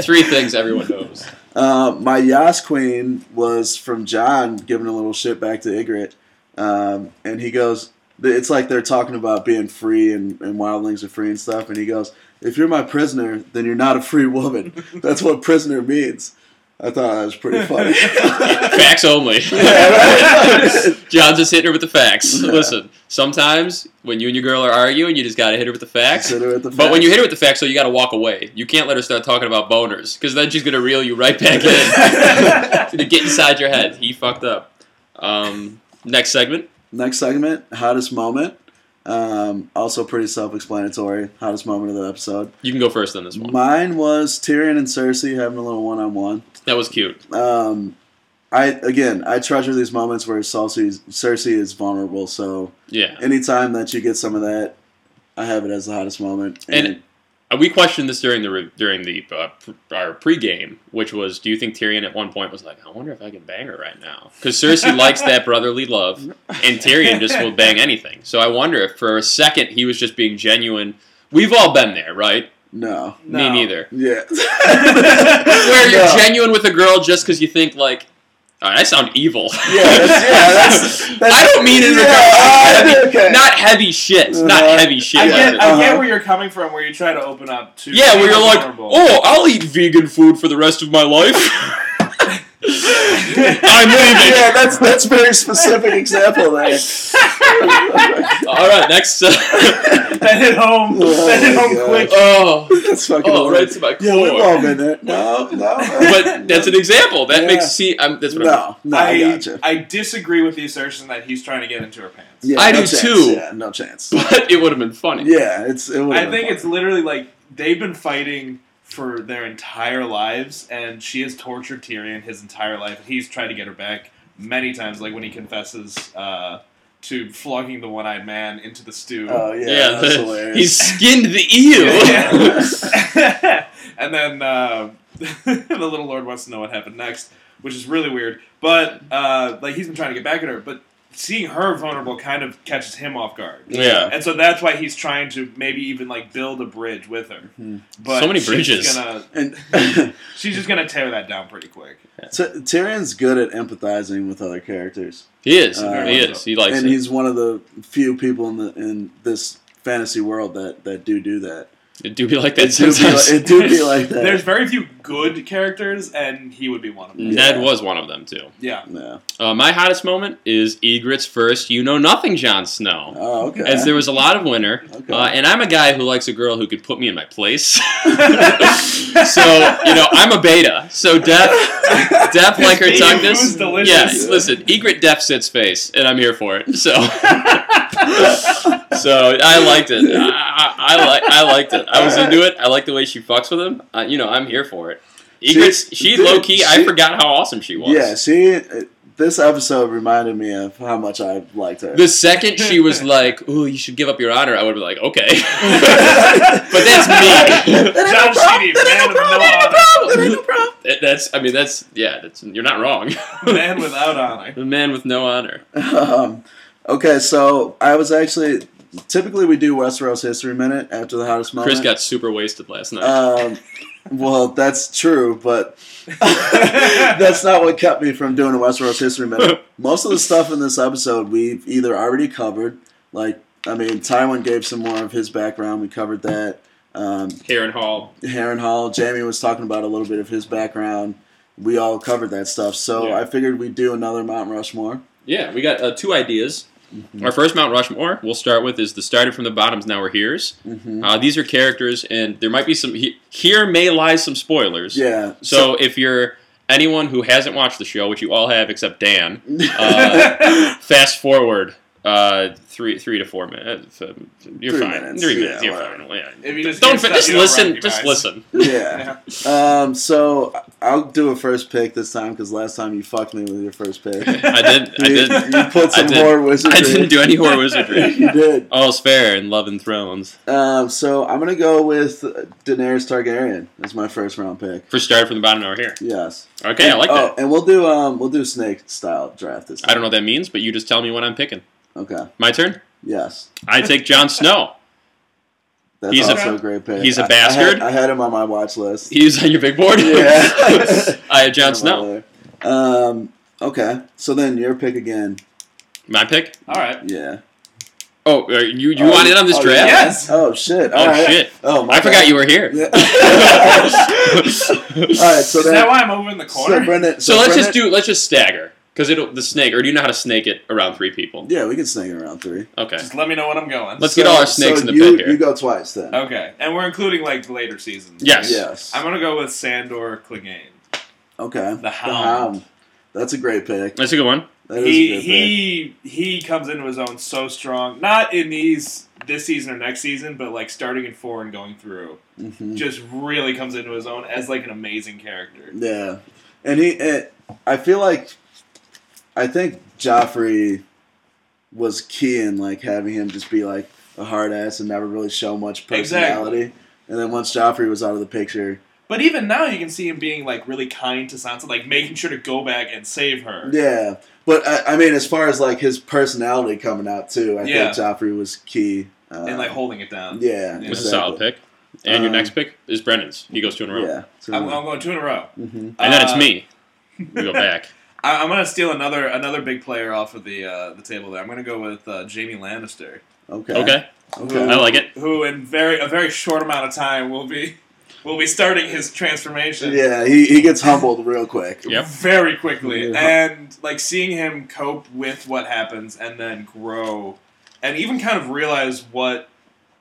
A: Three things everyone knows.
B: Uh, my Yas Queen was from Jon giving a little shit back to Ygritte. Um, and he goes, it's like they're talking about being free and, and wildlings are free and stuff. And he goes, if you're my prisoner, then you're not a free woman. That's what prisoner means. I thought that was pretty funny. *laughs*
A: Facts only. *laughs*
B: Yeah, right.
A: Jon's just hitting her with the facts. Listen, sometimes when you and your girl are arguing, you just gotta hit her with the facts.
B: With the
A: But when you hit her with the facts, so you gotta walk away. You can't let her start talking about boners, because then she's gonna reel you right back in. *laughs* to get inside your head. He fucked up. Um, next segment.
B: Next segment, hottest moment. Um, also pretty self-explanatory. Hottest moment of the episode.
A: You can go first on this one.
B: Mine was Tyrion and Cersei having a little one-on-one.
A: That was cute.
B: um, I again, I treasure these moments where Cersei, Cersei is vulnerable. So
A: Yeah.
B: anytime that you get some of that, I have it as the hottest moment.
A: And- Uh, We questioned this during the re- during the uh, pr- our pregame, which was, do you think Tyrion at one point was like, I wonder if I can bang her right now? Because Cersei *laughs* likes that brotherly love, and Tyrion just will bang *laughs* anything. So I wonder if for a second he was just being genuine. We've all been there, right?
B: no,
C: No.
A: Me neither.
B: yeah, *laughs*
A: Where you're
B: No.
A: genuine with a girl just because you think like, oh, I sound evil.
B: Yeah, that's- yeah, *laughs* that's- that's-
A: I don't mean in
B: yeah,
A: regards to
B: uh,
A: heavy,
B: okay. *laughs*
A: not heavy shit, not
B: Uh-huh.
A: heavy shit.
C: I get,
A: that.
C: I
B: Uh-huh.
C: get where you're coming from, where you try to open up to.
A: Yeah, where you're like,
C: vulnerable.
A: oh, I'll eat vegan food for the rest of my life. *laughs* *laughs* I'm leaving.
B: yeah, that's that's very specific example there. *laughs*
A: All right, next. Uh, *laughs*
C: that hit home.
B: Oh
C: that hit
B: my
C: home
B: God.
C: quick.
A: oh,
B: That's fucking.
A: oh, right
B: hilarious.
A: to my
B: Yeah, we've
A: core.
B: all been there. No, no.
A: But that's an example. That
B: Yeah.
A: makes see. I'm, that's what I'm.
B: no, no. I,
C: I,
B: gotcha.
C: I disagree with the assertion that he's trying to get into her pants.
B: Yeah,
A: I
B: no
A: do
B: chance.
A: too.
B: Yeah, no chance.
A: But it would have been funny.
B: Yeah, it's. It would
C: I think it's literally like they've been fighting for their entire lives, and she has tortured Tyrion his entire life. and He's tried to get her back many times, like when he confesses uh, to flogging the one-eyed man into the stew.
B: Oh yeah,
A: Yeah,
B: that's
A: the-
B: hilarious. *laughs*
A: He's skinned the eel. *laughs*
C: And then uh, *laughs* the little lord wants to know what happened next, which is really weird. But uh, like he's been trying to get back at her, but seeing her vulnerable kind of catches him off guard.
A: Yeah.
C: And so that's why he's trying to maybe even like build a bridge with her.
B: Hmm.
C: But
A: So many
C: she's
A: bridges.
C: Gonna,
B: and *laughs* *laughs*
C: she's just gonna tear that down pretty quick.
B: Ty- Tyrion's good at empathizing with other characters,
A: He is.
B: Uh,
A: he is. He likes
B: and
A: it.
B: he's one of the few people in the in this fantasy world that that do do that.
A: It do be like that
B: It do be like, it do be like *laughs* that.
C: There's very few good characters, and he would be one of them.
A: Ned was one of them too.
C: Yeah.
B: yeah.
A: Uh, my hottest moment is Ygritte's first "You Know Nothing" Jon Snow.
B: Oh, okay.
A: As there was a lot of winter,
B: Okay.
A: uh, and I'm a guy who likes a girl who could put me in my place. *laughs* *laughs* so you know, I'm a beta. So Death, Death like her
C: Beta
A: tongue
C: food's
A: this.
C: delicious.
A: Yeah, listen, Egret Death sits face, and I'm here for it. So, *laughs* so I liked it. I, I, I like, I liked it. I was into it. I like the way she fucks with him. Uh, you know, I'm here for it. Ygritte's, she,
B: dude,
A: low key. I forgot how awesome she was.
B: yeah, she. This episode reminded me of how much I liked her.
A: The second she was *laughs* like, "Ooh, you should give up your honor," I would be like, "Okay," *laughs* but that's me.
C: John *laughs* Sheedy, man of no honor.
A: That- that's, I mean, that's yeah. That's you're not wrong.
C: Man without honor.
A: the man with no honor.
B: um, okay, so I was actually. Typically, we do Westeros History Minute after the hottest moment.
A: Chris got super wasted last night.
B: Um, well, that's true, but *laughs* that's not what kept me from doing a Westeros History Minute. *laughs* Most of the stuff in this episode we've either already covered, like I mean, Tywin gave some more of his background. We covered that. Um,
A: Harrenhal.
B: Heron Hall. Jaime was talking about a little bit of his background. We all covered that stuff, so
A: Yeah.
B: I figured we'd do another Mount Rushmore.
A: Yeah, we got uh, two ideas.
B: Mhm.
A: Our first Mount Rushmore we'll start with is the started from the bottoms, now we're here's.
B: Mhm.
A: Uh, these are characters, and there might be some. He, here may lie some spoilers.
B: Yeah.
A: So if you're anyone who hasn't watched the show, which you all have except Dan, *laughs* uh, fast forward uh, three three to four minutes. Uh, You're
B: Three
A: fine.
B: minutes,
A: Three
B: yeah,
A: minutes. You're
B: whatever.
A: fine. Yeah.
C: If you just
A: don't
C: get stuff
A: just
C: you don't
A: listen. Just listen. *laughs*
B: yeah. Um, so I'll do a first pick this time because last time you fucked me with your first pick. *laughs*
A: I did. I
B: You-
A: did.
B: You put some
A: did.
B: horror wizardry.
A: I didn't do any horror *laughs* wizardry.
B: you did.
A: All's fair in Love and Thrones.
B: Um, so I'm gonna go with Daenerys Targaryen as my first round pick.
A: For started from the bottom, over here.
B: Yes.
A: Okay, I like
B: oh,
A: that.
B: and we'll do um we'll do snake style draft this time.
A: I don't know what that means, but you just tell me what I'm picking.
B: Okay.
A: My turn.
B: Yes.
A: I take Jon Snow.
B: That's
A: He's a-
B: also a, great pick.
A: he's a bastard?
B: had, I had him on my watch list.
A: He's on your big board.
B: Yeah. *laughs* *laughs*
A: I have Jon Snow.
B: Um. Okay. So then your pick again.
A: My pick.
C: All right.
B: Yeah.
A: Oh, uh, you you
B: Oh,
A: want in on this
B: oh,
A: draft?
C: Yes.
B: Oh shit.
A: Oh
B: All right.
A: shit!
B: Oh my
A: I forgot you were here.
B: Yeah. *laughs* All right. So
C: Is that why I'm over in the corner?
B: So Brendan.
A: So let's just do let's just stagger because it'll the snake or do you know how to snake it around three people?
B: Yeah, we can snake it around three.
A: Okay.
C: Just let me know when I'm going.
A: Let's get all our snakes in the
B: you,
A: pit here.
B: You go twice then.
C: Okay, and we're including like later seasons.
A: Yes.
B: Yes.
C: I'm gonna go with Sandor Clegane.
B: Okay.
C: The Hound.
B: That's a great pick.
A: That's a good one.
B: That is a
C: He
B: pick.
C: he he comes into his own so strong. Not in these this season or next season, but like starting in four and going through,
B: Mhm.
C: just really comes into his own as like an amazing character.
B: Yeah, and he. It, I feel like, I think Joffrey was key in like having him just be like a hard ass and never really show much personality. And then once Joffrey was out of the picture,
C: But even now, you can see him being like really kind to Sansa, like making sure to go back and save her.
B: yeah. But I, I mean, as far as like his personality coming out too, I
C: Yeah.
B: think Joffrey was key. Uh,
C: and like holding it down.
B: yeah,
C: Yeah.
A: It's a solid pick. And your
B: Um,
A: next pick is Brendan's. He goes two in a row.
B: Yeah,
C: I'm, I'm going two in a row.
B: mhm.
A: And then it's
C: Uh,
A: me. *laughs* We go back.
C: I, I'm gonna steal another another big player off of the uh, the table there. I'm gonna go with uh, Jaime Lannister.
B: Okay.
A: Okay.
B: Okay.
A: I like it.
C: Who in very a very short amount of time will be will be starting his transformation.
B: Yeah, he, he gets humbled real quick.
A: Yep.
C: Very quickly.
B: Yeah.
C: And like seeing him cope with what happens and then grow and even kind of realize what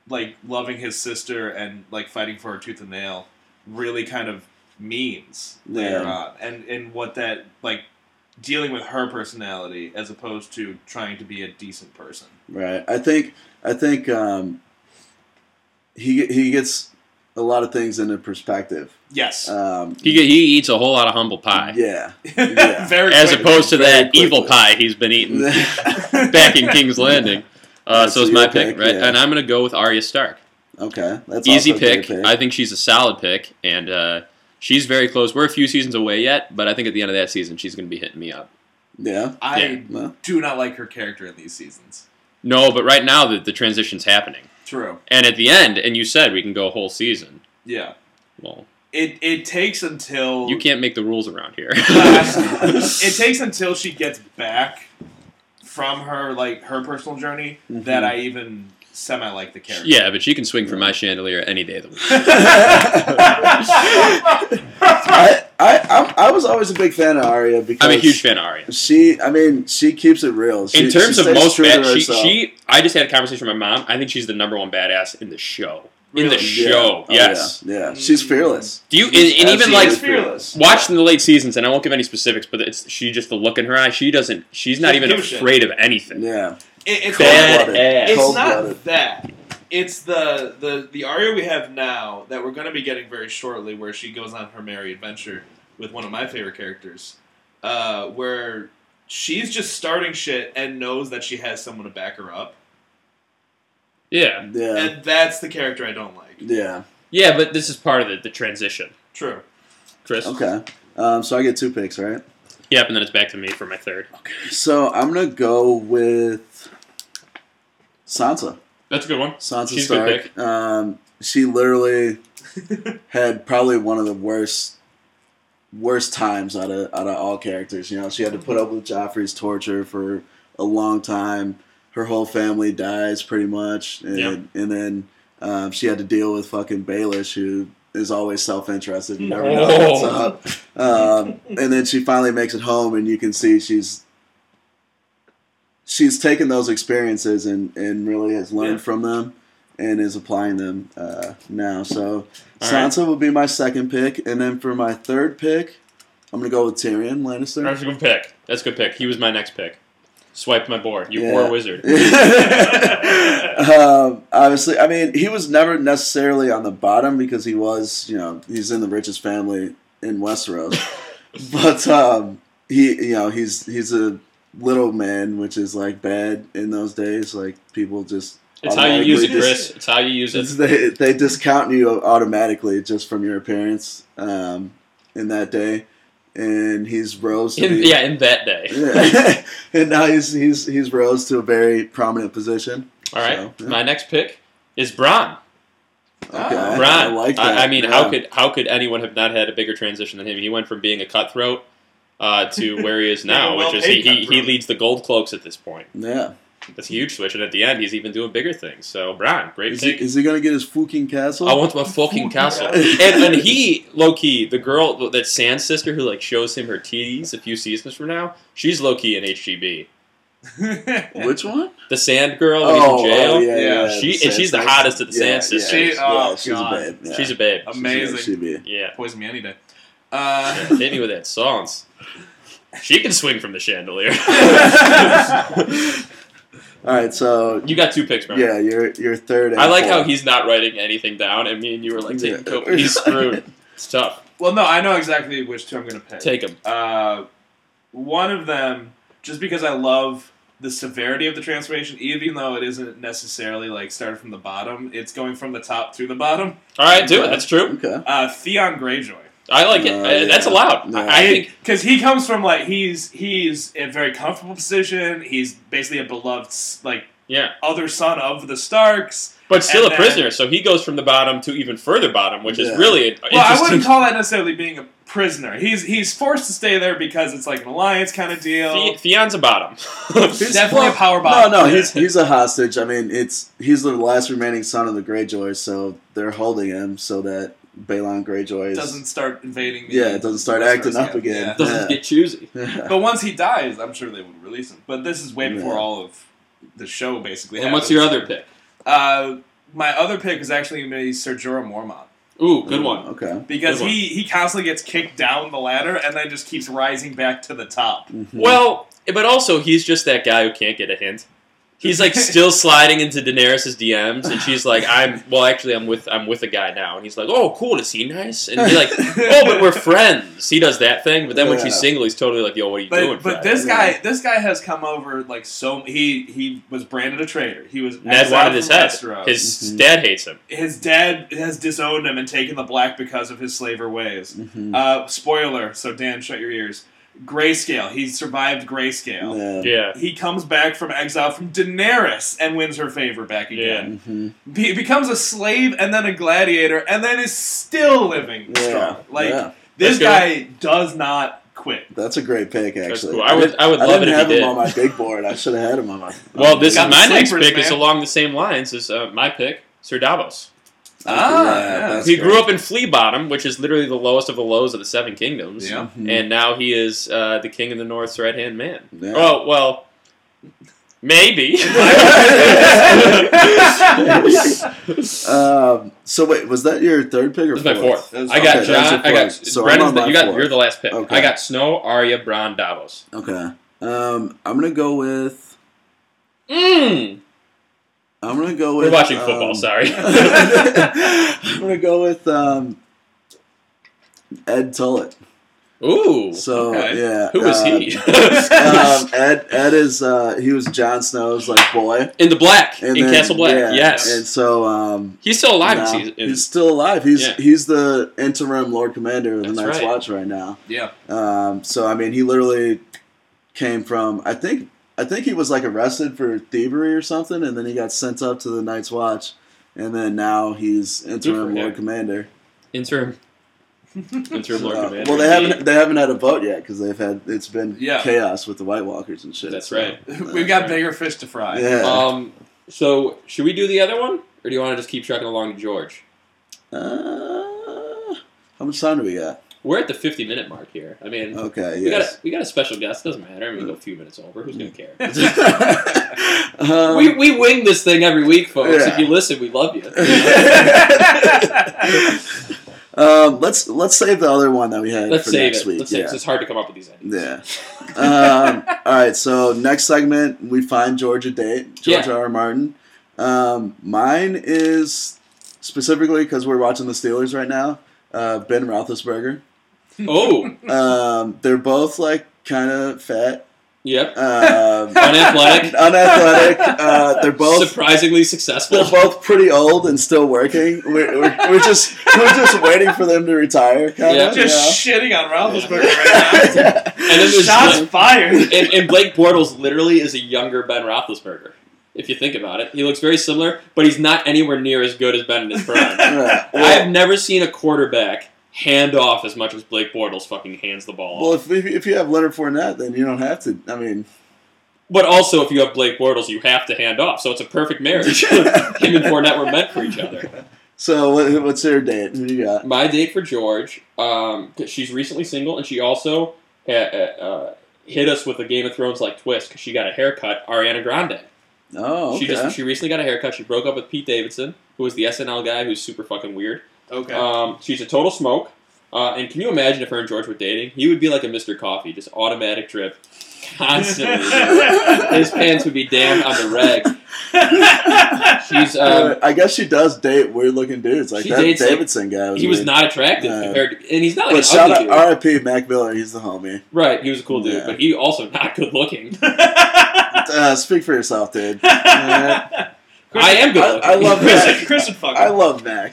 C: like loving his sister and like fighting for her tooth and nail really kind of means later on. And and what that like dealing with her personality as opposed to trying to be a decent person.
B: Right. I think I think um, he he gets a lot of things into perspective.
C: Yes.
B: Um,
A: He, he eats a whole lot of humble pie.
B: yeah. *laughs* yeah.
C: very
A: As
C: quickly.
A: opposed to
B: Very
A: that evil pie he's been eating *laughs* back in King's Landing. *laughs* Uh, so it's my pick,
B: pick,
A: right?
B: yeah.
A: And I'm going to go with Arya Stark.
B: okay. That's
A: Easy
B: also a
A: pick. I think she's a solid pick, and uh, she's very close. We're a few seasons away yet, but I think at the end of that season, she's going to be hitting me up.
B: yeah.
C: I
A: Yeah.
B: Well,
C: do not like her character in these seasons.
A: No, but right now the, the transition's happening.
C: True.
A: And at the end, and you said we can go a whole season.
C: Yeah.
A: Well,
C: It it takes until
A: you can't make the rules around here. *laughs* *laughs*
C: it takes until she gets back from her like her personal journey
B: Mhm.
C: that I even semi like the character.
A: yeah, but she can swing from my chandelier any day of the week.
B: I, I I'm, I was always a big fan of Arya because
A: I'm a huge fan of Arya.
B: She, I mean, she keeps it real. She,
A: In terms
B: she
A: of
B: stays
A: most
B: true to
A: bad, she,
B: herself.
A: she, I just had a conversation with my mom. I think she's the number one badass in the show. In the
C: Really?
B: Yeah.
A: show,
B: Oh,
A: yes.
B: yeah. yeah, she's mm. fearless.
A: Do you and, and even
B: absolutely
A: like
C: She's fearless.
A: watching the late seasons, and I won't give any specifics, but it's she just the look in her eye. She doesn't. She's not
C: Doesn't
A: even
C: give a
A: afraid of anything.
B: Yeah,
C: It, it's
B: Cold-blooded.
A: Badass.
C: It's not that. It's the the the Arya we have now that we're going to be getting very shortly, where she goes on her merry adventure with one of my favorite characters, uh, where she's just starting shit and knows that she has someone to back her up,
A: Yeah,
B: yeah,
C: and that's the character I don't like.
B: yeah.
A: yeah, but this is part of the, the transition,
C: True.
A: Chris.
B: Okay, um, so I get two picks, right?
A: Yep, and then it's back to me for my third.
B: Okay, So I'm gonna go with Sansa.
A: That's a good one.
B: Sansa
A: She's a good
B: Stark. Um, she literally *laughs* had probably one of the worst worst times out of out of all characters. You know, she had to put up with Joffrey's torture for a long time. Her whole family dies pretty much, and
A: Yeah.
B: and then um, she had to deal with fucking Baelish, who is always self-interested. You never know what's up. Um, and then she finally makes it home, and you can see she's she's taken those experiences and, and really has learned
A: Yeah.
B: from them and is applying them uh, now. So
A: All
B: Sansa would be my second pick, and then for my third pick, I'm gonna go with Tyrion Lannister.
A: That's a good pick. That's a good pick. He was my next pick. Swiped my board. You
B: Yeah.
A: poor wizard. *laughs*
B: um, obviously, I mean, he was never necessarily on the bottom because he was, you know, he's in the richest family in Westeros. *laughs* but um, he, you know, he's he's a little man, which is like bad in those days. Like people just
A: It's how you use it, Chris. It's how you use it. *laughs*
B: they they discount you automatically just from your appearance um, in that day, and he's rose to
A: In,
B: be,
A: yeah, in that day.
B: Yeah. *laughs* and now he's he's he's rose to a very prominent position.
A: All right.
B: So, yeah.
A: My next pick is Bronn.
B: Okay,
C: Ah,
A: Bronn.
B: I like that.
A: I, mean,
B: yeah.
A: how could how could anyone have not had a bigger transition than him? He went from being a cutthroat uh, to where he is *laughs* now,
C: Yeah,
A: which is he, he, he leads the gold cloaks at this point.
B: Yeah,
A: That's a huge switch, and at the end, he's even doing bigger things. So, Bronn, great
B: is he, is he gonna get his fucking castle?
A: I want my fucking castle.
C: Castle. *laughs*
A: and, and he, low key, the girl, that Sand sister who like shows him her titties a few seasons from now, she's low key in HGB. *laughs*
B: Which one?
A: The Sand girl when he's in jail.
B: oh, yeah,
C: Yeah.
B: yeah.
A: She-
B: the
A: and she's the hottest of the
B: yeah,
A: Sand sisters.
B: Yeah,
C: She- oh,
B: yeah, she's
C: God.
B: a babe. Yeah.
A: She's a babe.
B: She's-
C: Amazing.
B: She'd be.
A: Yeah.
C: Poison me any day. *laughs* Uh,
A: Hit me with that songs. She can swing from the chandelier.
B: All right, so
A: you got two picks, bro.
B: yeah, you're you're third. and
A: I like how he's not writing anything down, and me and you were like taking
B: Yeah.
A: coke. He's screwed. *laughs* It's tough.
C: well, no, I know exactly which two I'm going to pick.
A: Take him.
C: Uh, one of them, just because I love the severity of the transformation, even though it isn't necessarily like started from the bottom, it's going from the top to the bottom.
A: All right, do it. That's true.
B: Okay.
C: Uh, Theon Greyjoy.
A: I like it.
B: Uh,
A: Uh, That's
B: yeah.
A: allowed.
B: No.
A: I, I think.
C: because he comes from like he's he's in a very comfortable position. He's basically a beloved like
A: Yeah,
C: other son of the Starks.
A: but still
C: And
A: a
C: then-
A: prisoner, so he goes from the bottom to even further bottom, which is really a-
C: Well, I wouldn't call that necessarily being a prisoner. He's he's forced to stay there because it's like an alliance kind of deal.
A: The- Theon's a bottom. *laughs*
B: He's-
C: Definitely
B: well,
C: a power bottom.
B: no, no, he's he's a hostage. I mean, it's he's the last remaining son of the Greyjoys, so they're holding him so that Balon Greyjoy
C: doesn't start invading. the-
B: yeah, it doesn't start acting up again.
C: Yeah.
A: Doesn't
B: Yeah.
A: get choosy. *laughs*
C: But once he dies, I'm sure they would release him. But this is way before
B: Yeah.
C: all of the show, basically.
A: And what's your other pick?
C: Uh, my other pick is actually going to be Ser Jorah Mormont.
A: Ooh, good one.
B: Okay.
C: Because
A: one.
C: he, he constantly gets kicked down the ladder and then just keeps rising back to the top.
B: Mhm.
A: Well, but also he's just that guy who can't get a hint. He's like still sliding into Daenerys' DMs, and she's like, "I'm well, actually, I'm with I'm with a guy now," and he's like, "Oh, cool, is he nice?" And he's like, "Oh, but we're friends." He does that thing, but then when she's single, he's totally like, "Yo, what are you doing?"
C: But, but
A: Fred?"
C: this
B: Yeah.
C: guy this guy has come over like so he he was branded a traitor. He was
A: Ned
C: exiled
A: wanted his
C: from
A: head.
C: Westeros.
A: His
B: Mhm.
A: dad hates him.
C: his dad has disowned him and taken the black because of his slaver ways.
B: Mhm.
C: Uh, spoiler, so Dan, shut your ears. Grayscale. He survived Grayscale.
B: Yeah.
A: Yeah,
C: He comes back from exile from Daenerys and wins her favor back again.
B: Mhm.
C: Be- becomes a slave and then a gladiator and then is still living
B: Yeah.
C: strong. Like
B: yeah.
C: this guy does not quit.
B: That's a great pick, actually.
A: cool. I would-
B: didn't-
A: I would love
B: didn't
A: it if
B: have
A: he
B: him
A: did.
B: on my big board. I should have had him on my.
A: Well, this is my next
C: sleepers,
A: pick. Is along the same lines as uh, my pick, Ser Davos.
C: Ah,
B: yeah,
C: yeah.
B: that's
A: he
B: great.
A: grew up in Flea Bottom, which is literally the lowest of the lows of the Seven Kingdoms.
C: Yeah.
B: Mhm.
A: And now he is uh, the King of the North's right hand man.
B: Yeah.
A: Oh well, maybe. *laughs*
B: um, so wait, was that your third pick or
A: This is my fourth.
C: That was
A: I got
B: okay,
A: John. I got.
B: So
A: Brennan's the- you got.
B: fourth.
A: You're the last pick.
B: Okay.
A: I got Snow, Arya, Bronn, Davos.
B: Okay. Um, I'm gonna go with.
A: Mmm.
B: I'm gonna go with.
A: We're watching football.
B: um,
A: sorry. *laughs*
B: I'm gonna go with um, Edd Tollett.
A: Ooh.
B: So
C: Okay.
B: yeah,
A: Who is
B: uh,
A: he? *laughs*
B: um, Ed Ed is uh, he was Jon Snow's like boy
A: in the Black,
B: and
A: in
B: then-
A: Castle Black.
B: yeah,
A: yes.
B: and so um,
A: he's still alive.
B: now
A: in-
B: he's still alive. He's
A: Yeah.
B: he's the interim Lord Commander of the Night's
A: right.
B: Watch right now.
C: yeah.
B: Um, so I mean, he literally came from. I think I think he was like arrested for thievery or something, and then he got sent up to the Night's Watch, and then now he's interim
A: him.
B: Lord Commander.
A: interim. *laughs* interim Lord
B: Uh,
A: Commander.
B: well, they haven't they haven't had a vote yet because they've had it's been
C: Yeah.
B: chaos with the White Walkers and shit.
A: That's
B: so,
A: right. *laughs*
C: We've got bigger fish to fry.
B: Yeah.
A: Um. So should we do the other one, or do you want to just keep trucking along to George?
B: Uh, how much time do we got?
A: We're at the 50 minute mark here. I mean,
B: Okay,
A: we got
B: yes.
A: a, we got a special guest. It Doesn't matter. I'm gonna go a few minutes over. Who's gonna care?
B: um, *laughs* *laughs*
A: we, we wing this thing every week, folks.
B: Yeah.
A: If you listen, we love you. *laughs*
B: um, let's let's save the other one that we had
A: Let's
B: for
A: save
B: next
A: it.
B: week.
A: Let's save it. It's hard to come up with these ideas.
B: Yeah. um, all right. So next segment, we find Georgia date. George
A: Yeah.
B: R. R. Martin. Um, mine is specifically because we're watching the Steelers right now. Uh, ben Roethlisberger.
A: Oh,
B: Um, they're both like kind of fat.
A: yep.
B: Um, *laughs*
A: Unathletic. *laughs*
B: unathletic. Uh, they're both
A: Surprisingly successful.
B: they're both pretty old and still working. We're, we're, we're just we're just waiting for them to retire. Kind
A: Yeah.
B: of.
C: Just shitting on Roethlisberger right now. *laughs*
A: And then there's
C: Shots
A: Blake,
C: fired.
A: and, and Blake Bortles literally is a younger Ben Roethlisberger. If you think about it, he looks very similar, but he's not anywhere near as good as Ben in his prime.
B: Right.
A: I have never seen a quarterback hand off as much as Blake Bortles fucking hands the ball
B: Well,
A: off.
B: if, if if you have Leonard Fournette, then you don't have to. I mean,
A: But also, if you have Blake Bortles, you have to hand off. So it's a perfect marriage. *laughs* Him and Fournette were meant for each other.
B: so what, what's your date? Who you got?
A: My date for George, um, she's recently single, and she also uh, uh, hit us with a Game of Thrones like twist because she got a haircut. Ariana Grande.
B: Oh,
A: She just she recently got a haircut. She broke up with Pete Davidson, who was the SNL guy who's super fucking weird.
C: Okay.
A: Um, she's a total smoke. Uh, and can you imagine if her and George were dating? He would be like a Mr. Coffee, just automatic drip, constantly. *laughs* His pants would be damned on the reg. She's um,
B: Uh, I guess she does date weird looking dudes like
A: She
B: that
A: dates, like-
B: Davidson guy. Was
A: he was
B: weird.
A: not attractive
B: Yeah.
A: compared to, and he's not like
B: But
A: an
B: shout
A: ugly
B: out
A: dude.
B: R.I.P. Mac Miller. He's the homie.
A: Right, he was a cool dude,
B: Yeah.
A: but he also not good looking. *laughs*
B: Uh, speak for yourself, dude. *laughs* Uh,
A: I am good
B: I- I love
C: Chris,
B: that.
C: Chris would fuck
B: I
C: him.
B: love Mac.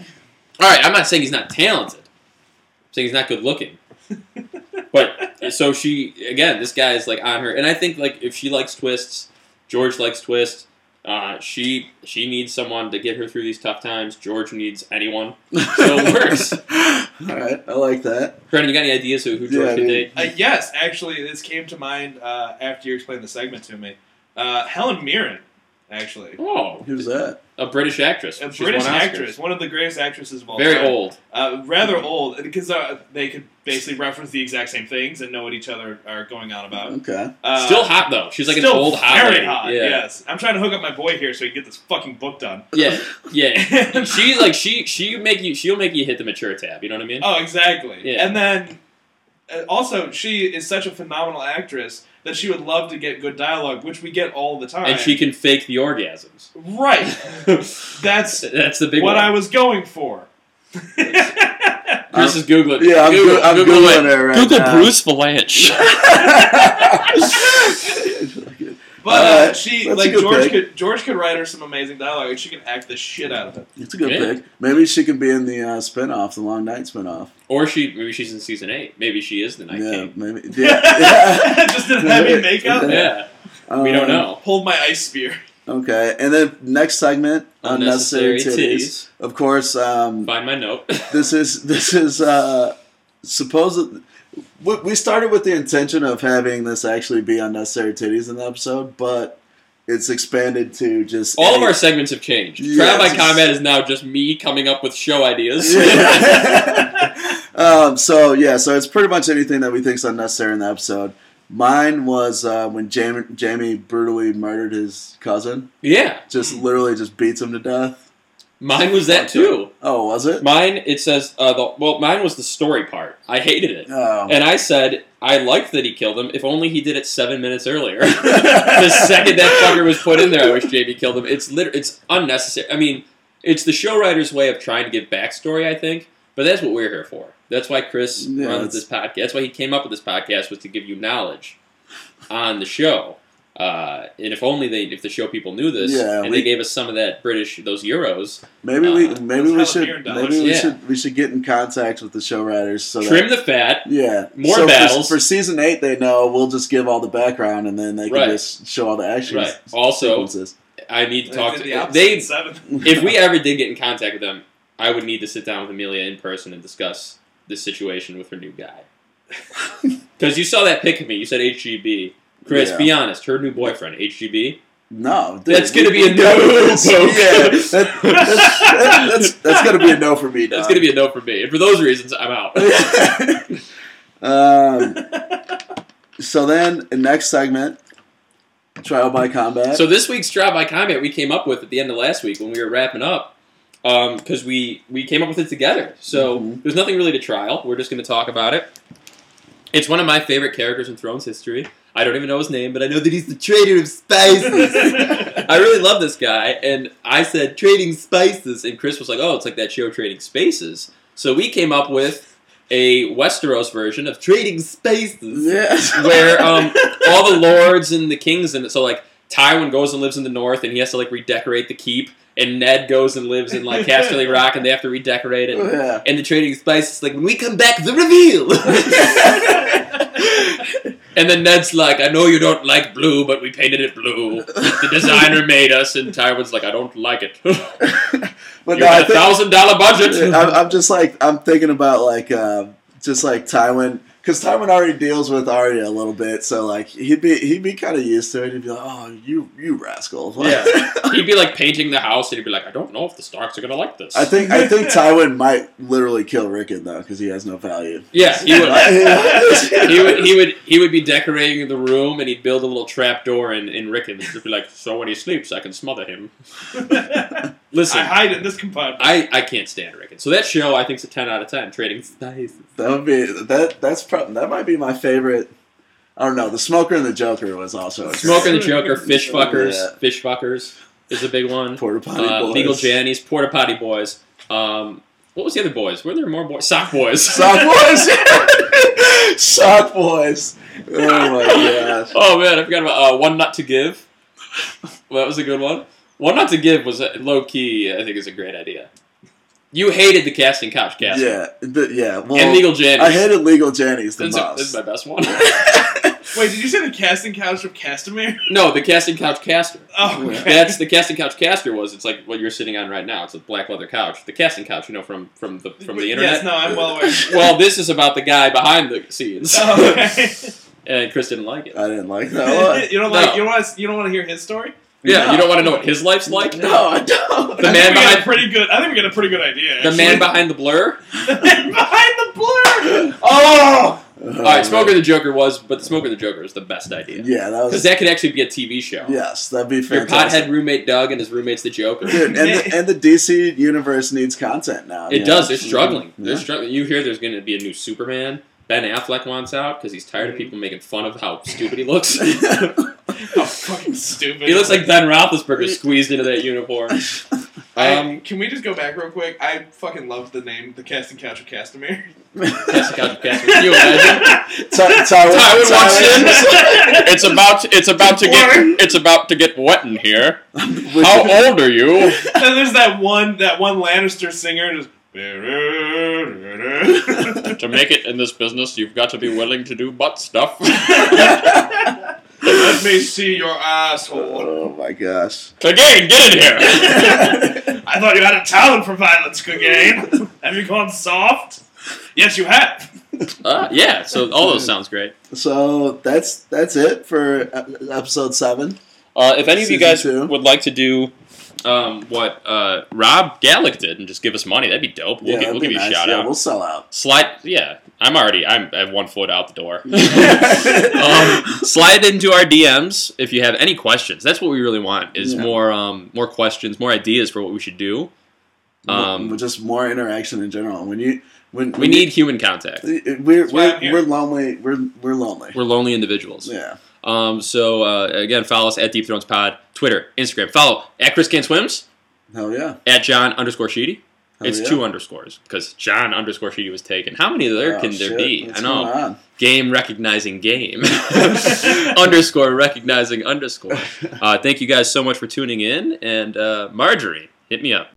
A: All right, I'm not saying he's not talented. I'm saying he's not good looking. *laughs* but so she again, this guy is like on her, and I think like if she likes twists, George likes twists. Uh, she she needs someone to get her through these tough times. George needs anyone. So it *laughs* works.
B: All right, I like that.
A: Brandon, you got any ideas who, who George
B: Yeah, I
A: could date?
C: Uh, yes, actually, this came to mind uh, after you explained the segment to me. Uh, Helen Mirren, actually.
A: Oh,
B: Who's that?
A: a British actress.
C: A
A: She's
C: British
A: won Oscars.
C: actress, one of the greatest actresses of all
A: Very
C: time.
A: old.
C: Uh, rather old, because uh, they could basically reference the exact same things and know what each other are going on about.
B: Okay.
C: Uh,
A: Still hot though. She's like
C: still
A: an old hot
C: very
A: lady.
C: hot.
A: Yeah.
C: Yes, I'm trying to hook up my boy here so he can get this fucking book done.
A: Yeah, yeah. *laughs* She's like she she make you she'll make you hit the mature tab. You know what I mean?
C: Oh, exactly.
A: Yeah.
C: And then uh, also, she is such a phenomenal actress that she would love to get good dialogue, which we get all the time.
A: and she can fake the orgasms.
C: right. *laughs* That's
A: That's the big
C: what
A: one.
C: I was going for.
A: Chris is googling.
B: Yeah, I'm,
A: Google,
B: Google, I'm
A: Google
B: googling
A: it.
B: right
A: Google
B: now.
A: Bruce Vilanch. *laughs* *laughs*
C: But
B: All
C: uh, she
B: that's
C: like George
B: pick.
C: could George could write her some amazing dialogue, and she can act the shit out of it.
B: It's a good
A: Yeah.
B: pick. Maybe she can be in the uh, spinoff, the Long Night spinoff.
A: or she maybe she's in season eight. Maybe she is the Night
B: yeah,
A: King.
B: maybe. Yeah. *laughs* yeah.
C: Just in heavy makeup.
A: Yeah, we don't
B: Um,
A: know.
C: Hold my ice spear.
B: Okay, and then next segment, unnecessary,
A: Unnecessary
B: titties.
A: titties.
B: Of course, um,
A: Find my note.
B: this is this is uh, supposed. We we started with the intention of having this actually be unnecessary titties in the episode, but it's expanded to just
A: All of our segments have changed.
B: Yes,
A: Trial by Combat is now just me coming up with show ideas. *laughs*
B: Yeah. um, so yeah, so it's pretty much anything that we think is unnecessary in the episode. Mine was uh, when Jaime, Jaime brutally murdered his cousin.
A: yeah,
B: Just literally just beats him to death.
A: Mine was that too.
B: Oh, was it?
A: Mine it says uh, the well, mine was the story part. I hated it.
B: Oh.
A: And I said, I liked that he killed him, if only he did it seven minutes earlier. *laughs* the second that fucker was put in there, I wish Jaime killed him. It's lit- it's unnecessary. I mean, it's the show writer's way of trying to give backstory, I think, but that's what we're here for. That's why Chris
B: Yeah,
A: runs this podcast. That's why he came up with this podcast was to give you knowledge on the show. Uh, and if only they, if the show people knew this,
B: Yeah,
A: and
B: we-
A: they gave us some of that British, those euros,
B: Maybe we
A: Uh,
B: maybe we should
C: Helen Mirren
B: maybe we
A: dollars.
B: should we should get in contact with the show writers so that
A: trim the fat.
B: yeah
A: more
B: so for-
A: battles.
B: for, season eight they know we'll just give all the background and then they can
A: Right.
B: just show all the action
A: Right. Also,
B: sequences.
A: I need to talk
C: They
A: to
C: the
A: they
C: seven.
A: if we ever did get in contact with them, I would need to sit down with Emilia in person and discuss this situation with her new guy. *laughs* Because you saw that pic of me, you said HGB. Chris,
B: Yeah.
A: be honest, her new boyfriend, HGB.
B: No, dude, *laughs*
A: That's gonna be a no,
B: Yeah, that- that- that- that's that's gonna be a no for me.
A: That's gonna be a no for me, and for those reasons, I'm out. *laughs*
B: um, so then, the next segment, trial by combat.
A: So this week's trial by combat we came up with at the end of last week when we were wrapping up, because we we came up with it together. So
B: Mhm.
A: there's nothing really to trial. We're just going to talk about it. It's one of my favorite characters in Thrones history. I don't even know his name, but I know that he's the trader of spices. *laughs* I really love this guy, and I said trading spices, and Chris was like, "Oh, it's like that show Trading Spaces." So we came up with a Westeros version of Trading Spaces where um, all the lords and the kings and so like Tywin goes and lives in the north and he has to like redecorate the keep and Ned goes and lives in like Casterly *laughs* Rock and they have to redecorate it.
B: yeah.
A: And the trading spices like when we come back the reveal. *laughs* and then Ned's like, I know you don't like blue, but we painted it blue. The designer made us, and Tywin's like, I don't like it. you *laughs*
B: but no, I
A: got a thousand dollar budget.
B: I'm, I'm just like I'm thinking about like uh, just like Tywin because Tywin already deals with Arya a little bit, so like he'd be he'd be kind of used to it. He'd be like, "Oh, you you rascal!" *laughs*
A: Yeah. He'd be like painting the house, and he'd be like, I don't know if the Starks are gonna like this.
B: I think I think Tywin might literally kill Rickon though because he has no value.
A: Yeah, he would. *laughs*
B: he
A: he would he would he would be decorating the room and he'd build a little trap door in, in Rickon and just be like, so when he sleeps I can smother him. *laughs* Listen,
C: I
A: I,
C: hide in this compartment.
A: I, I can't stand Rickon. So that show I think is a ten out of ten. Trading spices.
B: That would be that. That's probably that might be my favorite. I don't know. The Smoker and the Joker was also a
A: Smoker and the Joker, fish fuckers,
B: Yeah.
A: fish fuckers is a big one.
B: Porta Potty
A: Uh,
B: Boys.
A: Beagle Jannies, Porta Potty Boys. Um, what was the other boys? Were there more boys? Sock Boys.
B: Sock Boys. *laughs* Sock Boys. Oh my gosh.
A: Oh man, I forgot about uh, One Nut to Give. Well, that was a good one. One Not to Give was low key. I think is a great idea. You hated the casting couch cast.
B: Yeah, the, yeah. Well,
A: and Legal Janice.
B: I hated Legal Jannies the
A: This is, this
B: most.
A: is my best one. *laughs*
C: Wait, did you say the casting couch of Castamere? *laughs*
A: no, the casting couch caster.
C: Oh, okay.
A: That's the casting couch caster was. It's like what you're sitting on right now. It's a black leather couch. The casting couch, you know, from from the from the internet.
C: Yes, no, I'm well aware. *laughs*
A: Well, this is about the guy behind the scenes.
C: Oh, okay.
A: and Chris didn't like it.
B: I didn't like that one.
C: you don't
A: No.
C: like you don't want to, you don't want to hear his story.
A: Yeah,
B: No.
A: you don't want to know what his life's like.
B: No, I don't.
A: The
C: I
A: man
C: think
A: behind-
C: a pretty good. I think we got a pretty good idea.
A: The man behind the blur. *laughs*
C: the man behind the blur.
B: Oh.
A: All right, oh, Smoker the Joker was, but the Smoker the Joker is the best idea
B: Yeah, that
A: because that could actually be a TV show.
B: Yes, that'd be fantastic.
A: Your
B: fantastic.
A: pothead roommate Doug and his roommate's the Joker.
B: Dude, and the, and the DC universe needs content now.
A: It does.
B: know?
A: They're struggling. Mm-hmm.
B: They're
A: struggling. You hear there's going to be a new Superman. Ben Affleck wants out because he's tired of mm-hmm. people making fun of how stupid he looks. *laughs*
C: How fucking stupid.
A: he looks like Ben Roethlisberger squeezed into that uniform. *laughs*
C: I,
A: Um,
C: can we just go back real quick? I fucking love the name, the casting couch of Castamere.
A: Casting Couch Cast. Can you imagine? *laughs*
B: Ty- Tywin,
A: Tywin walks in.
D: It's about it's about to get it's about to get wet in here. How old are you? *laughs*
C: and there's that one that one Lannister singer just.
D: To make it in this business, you've got to be willing to do butt stuff.
C: Let me see your asshole.
B: Oh my gosh.
D: Again, get in here. *laughs*
C: I thought you had a talent for violence, Clegane. have you gone soft? Yes, you have.
A: Uh, yeah. So all those sounds great.
B: So that's that's it for episode seven.
D: Uh, if any of you guys
B: two.
D: would like to do um, what uh, Rob Gallic did and just give us money, that'd be dope. We'll,
B: yeah,
D: give, we'll give you a
B: nice.
D: shout
B: yeah,
D: out.
B: We'll sell out.
D: Slide, yeah. I'm already. I'm, I have one foot out the door. *laughs* um, slide into our DMs if you have any questions. That's what we really want. Is
B: Yeah.
D: more um, more questions, more ideas for what we should do. Um,
B: just more interaction in general. When you when
D: we need human contact.
B: we're we're,
C: here.
B: we're lonely. We're we're lonely.
D: We're lonely individuals.
B: yeah.
D: Um, so uh, again, follow us at Deep Thrones Pod, Twitter, Instagram. Follow at Chris Can Swims,
B: Hell yeah.
D: at John underscore Sheedy.
B: Hell
D: it's
B: yeah.
D: two underscores because John underscore Sheedy was taken. How many there
B: Oh,
D: can there
B: shit.
D: be?
B: What's
D: I know. Game recognizing game. *laughs* *laughs* underscore recognizing underscore. Uh, thank you guys so much for tuning in. And uh, Marjorie, hit me up.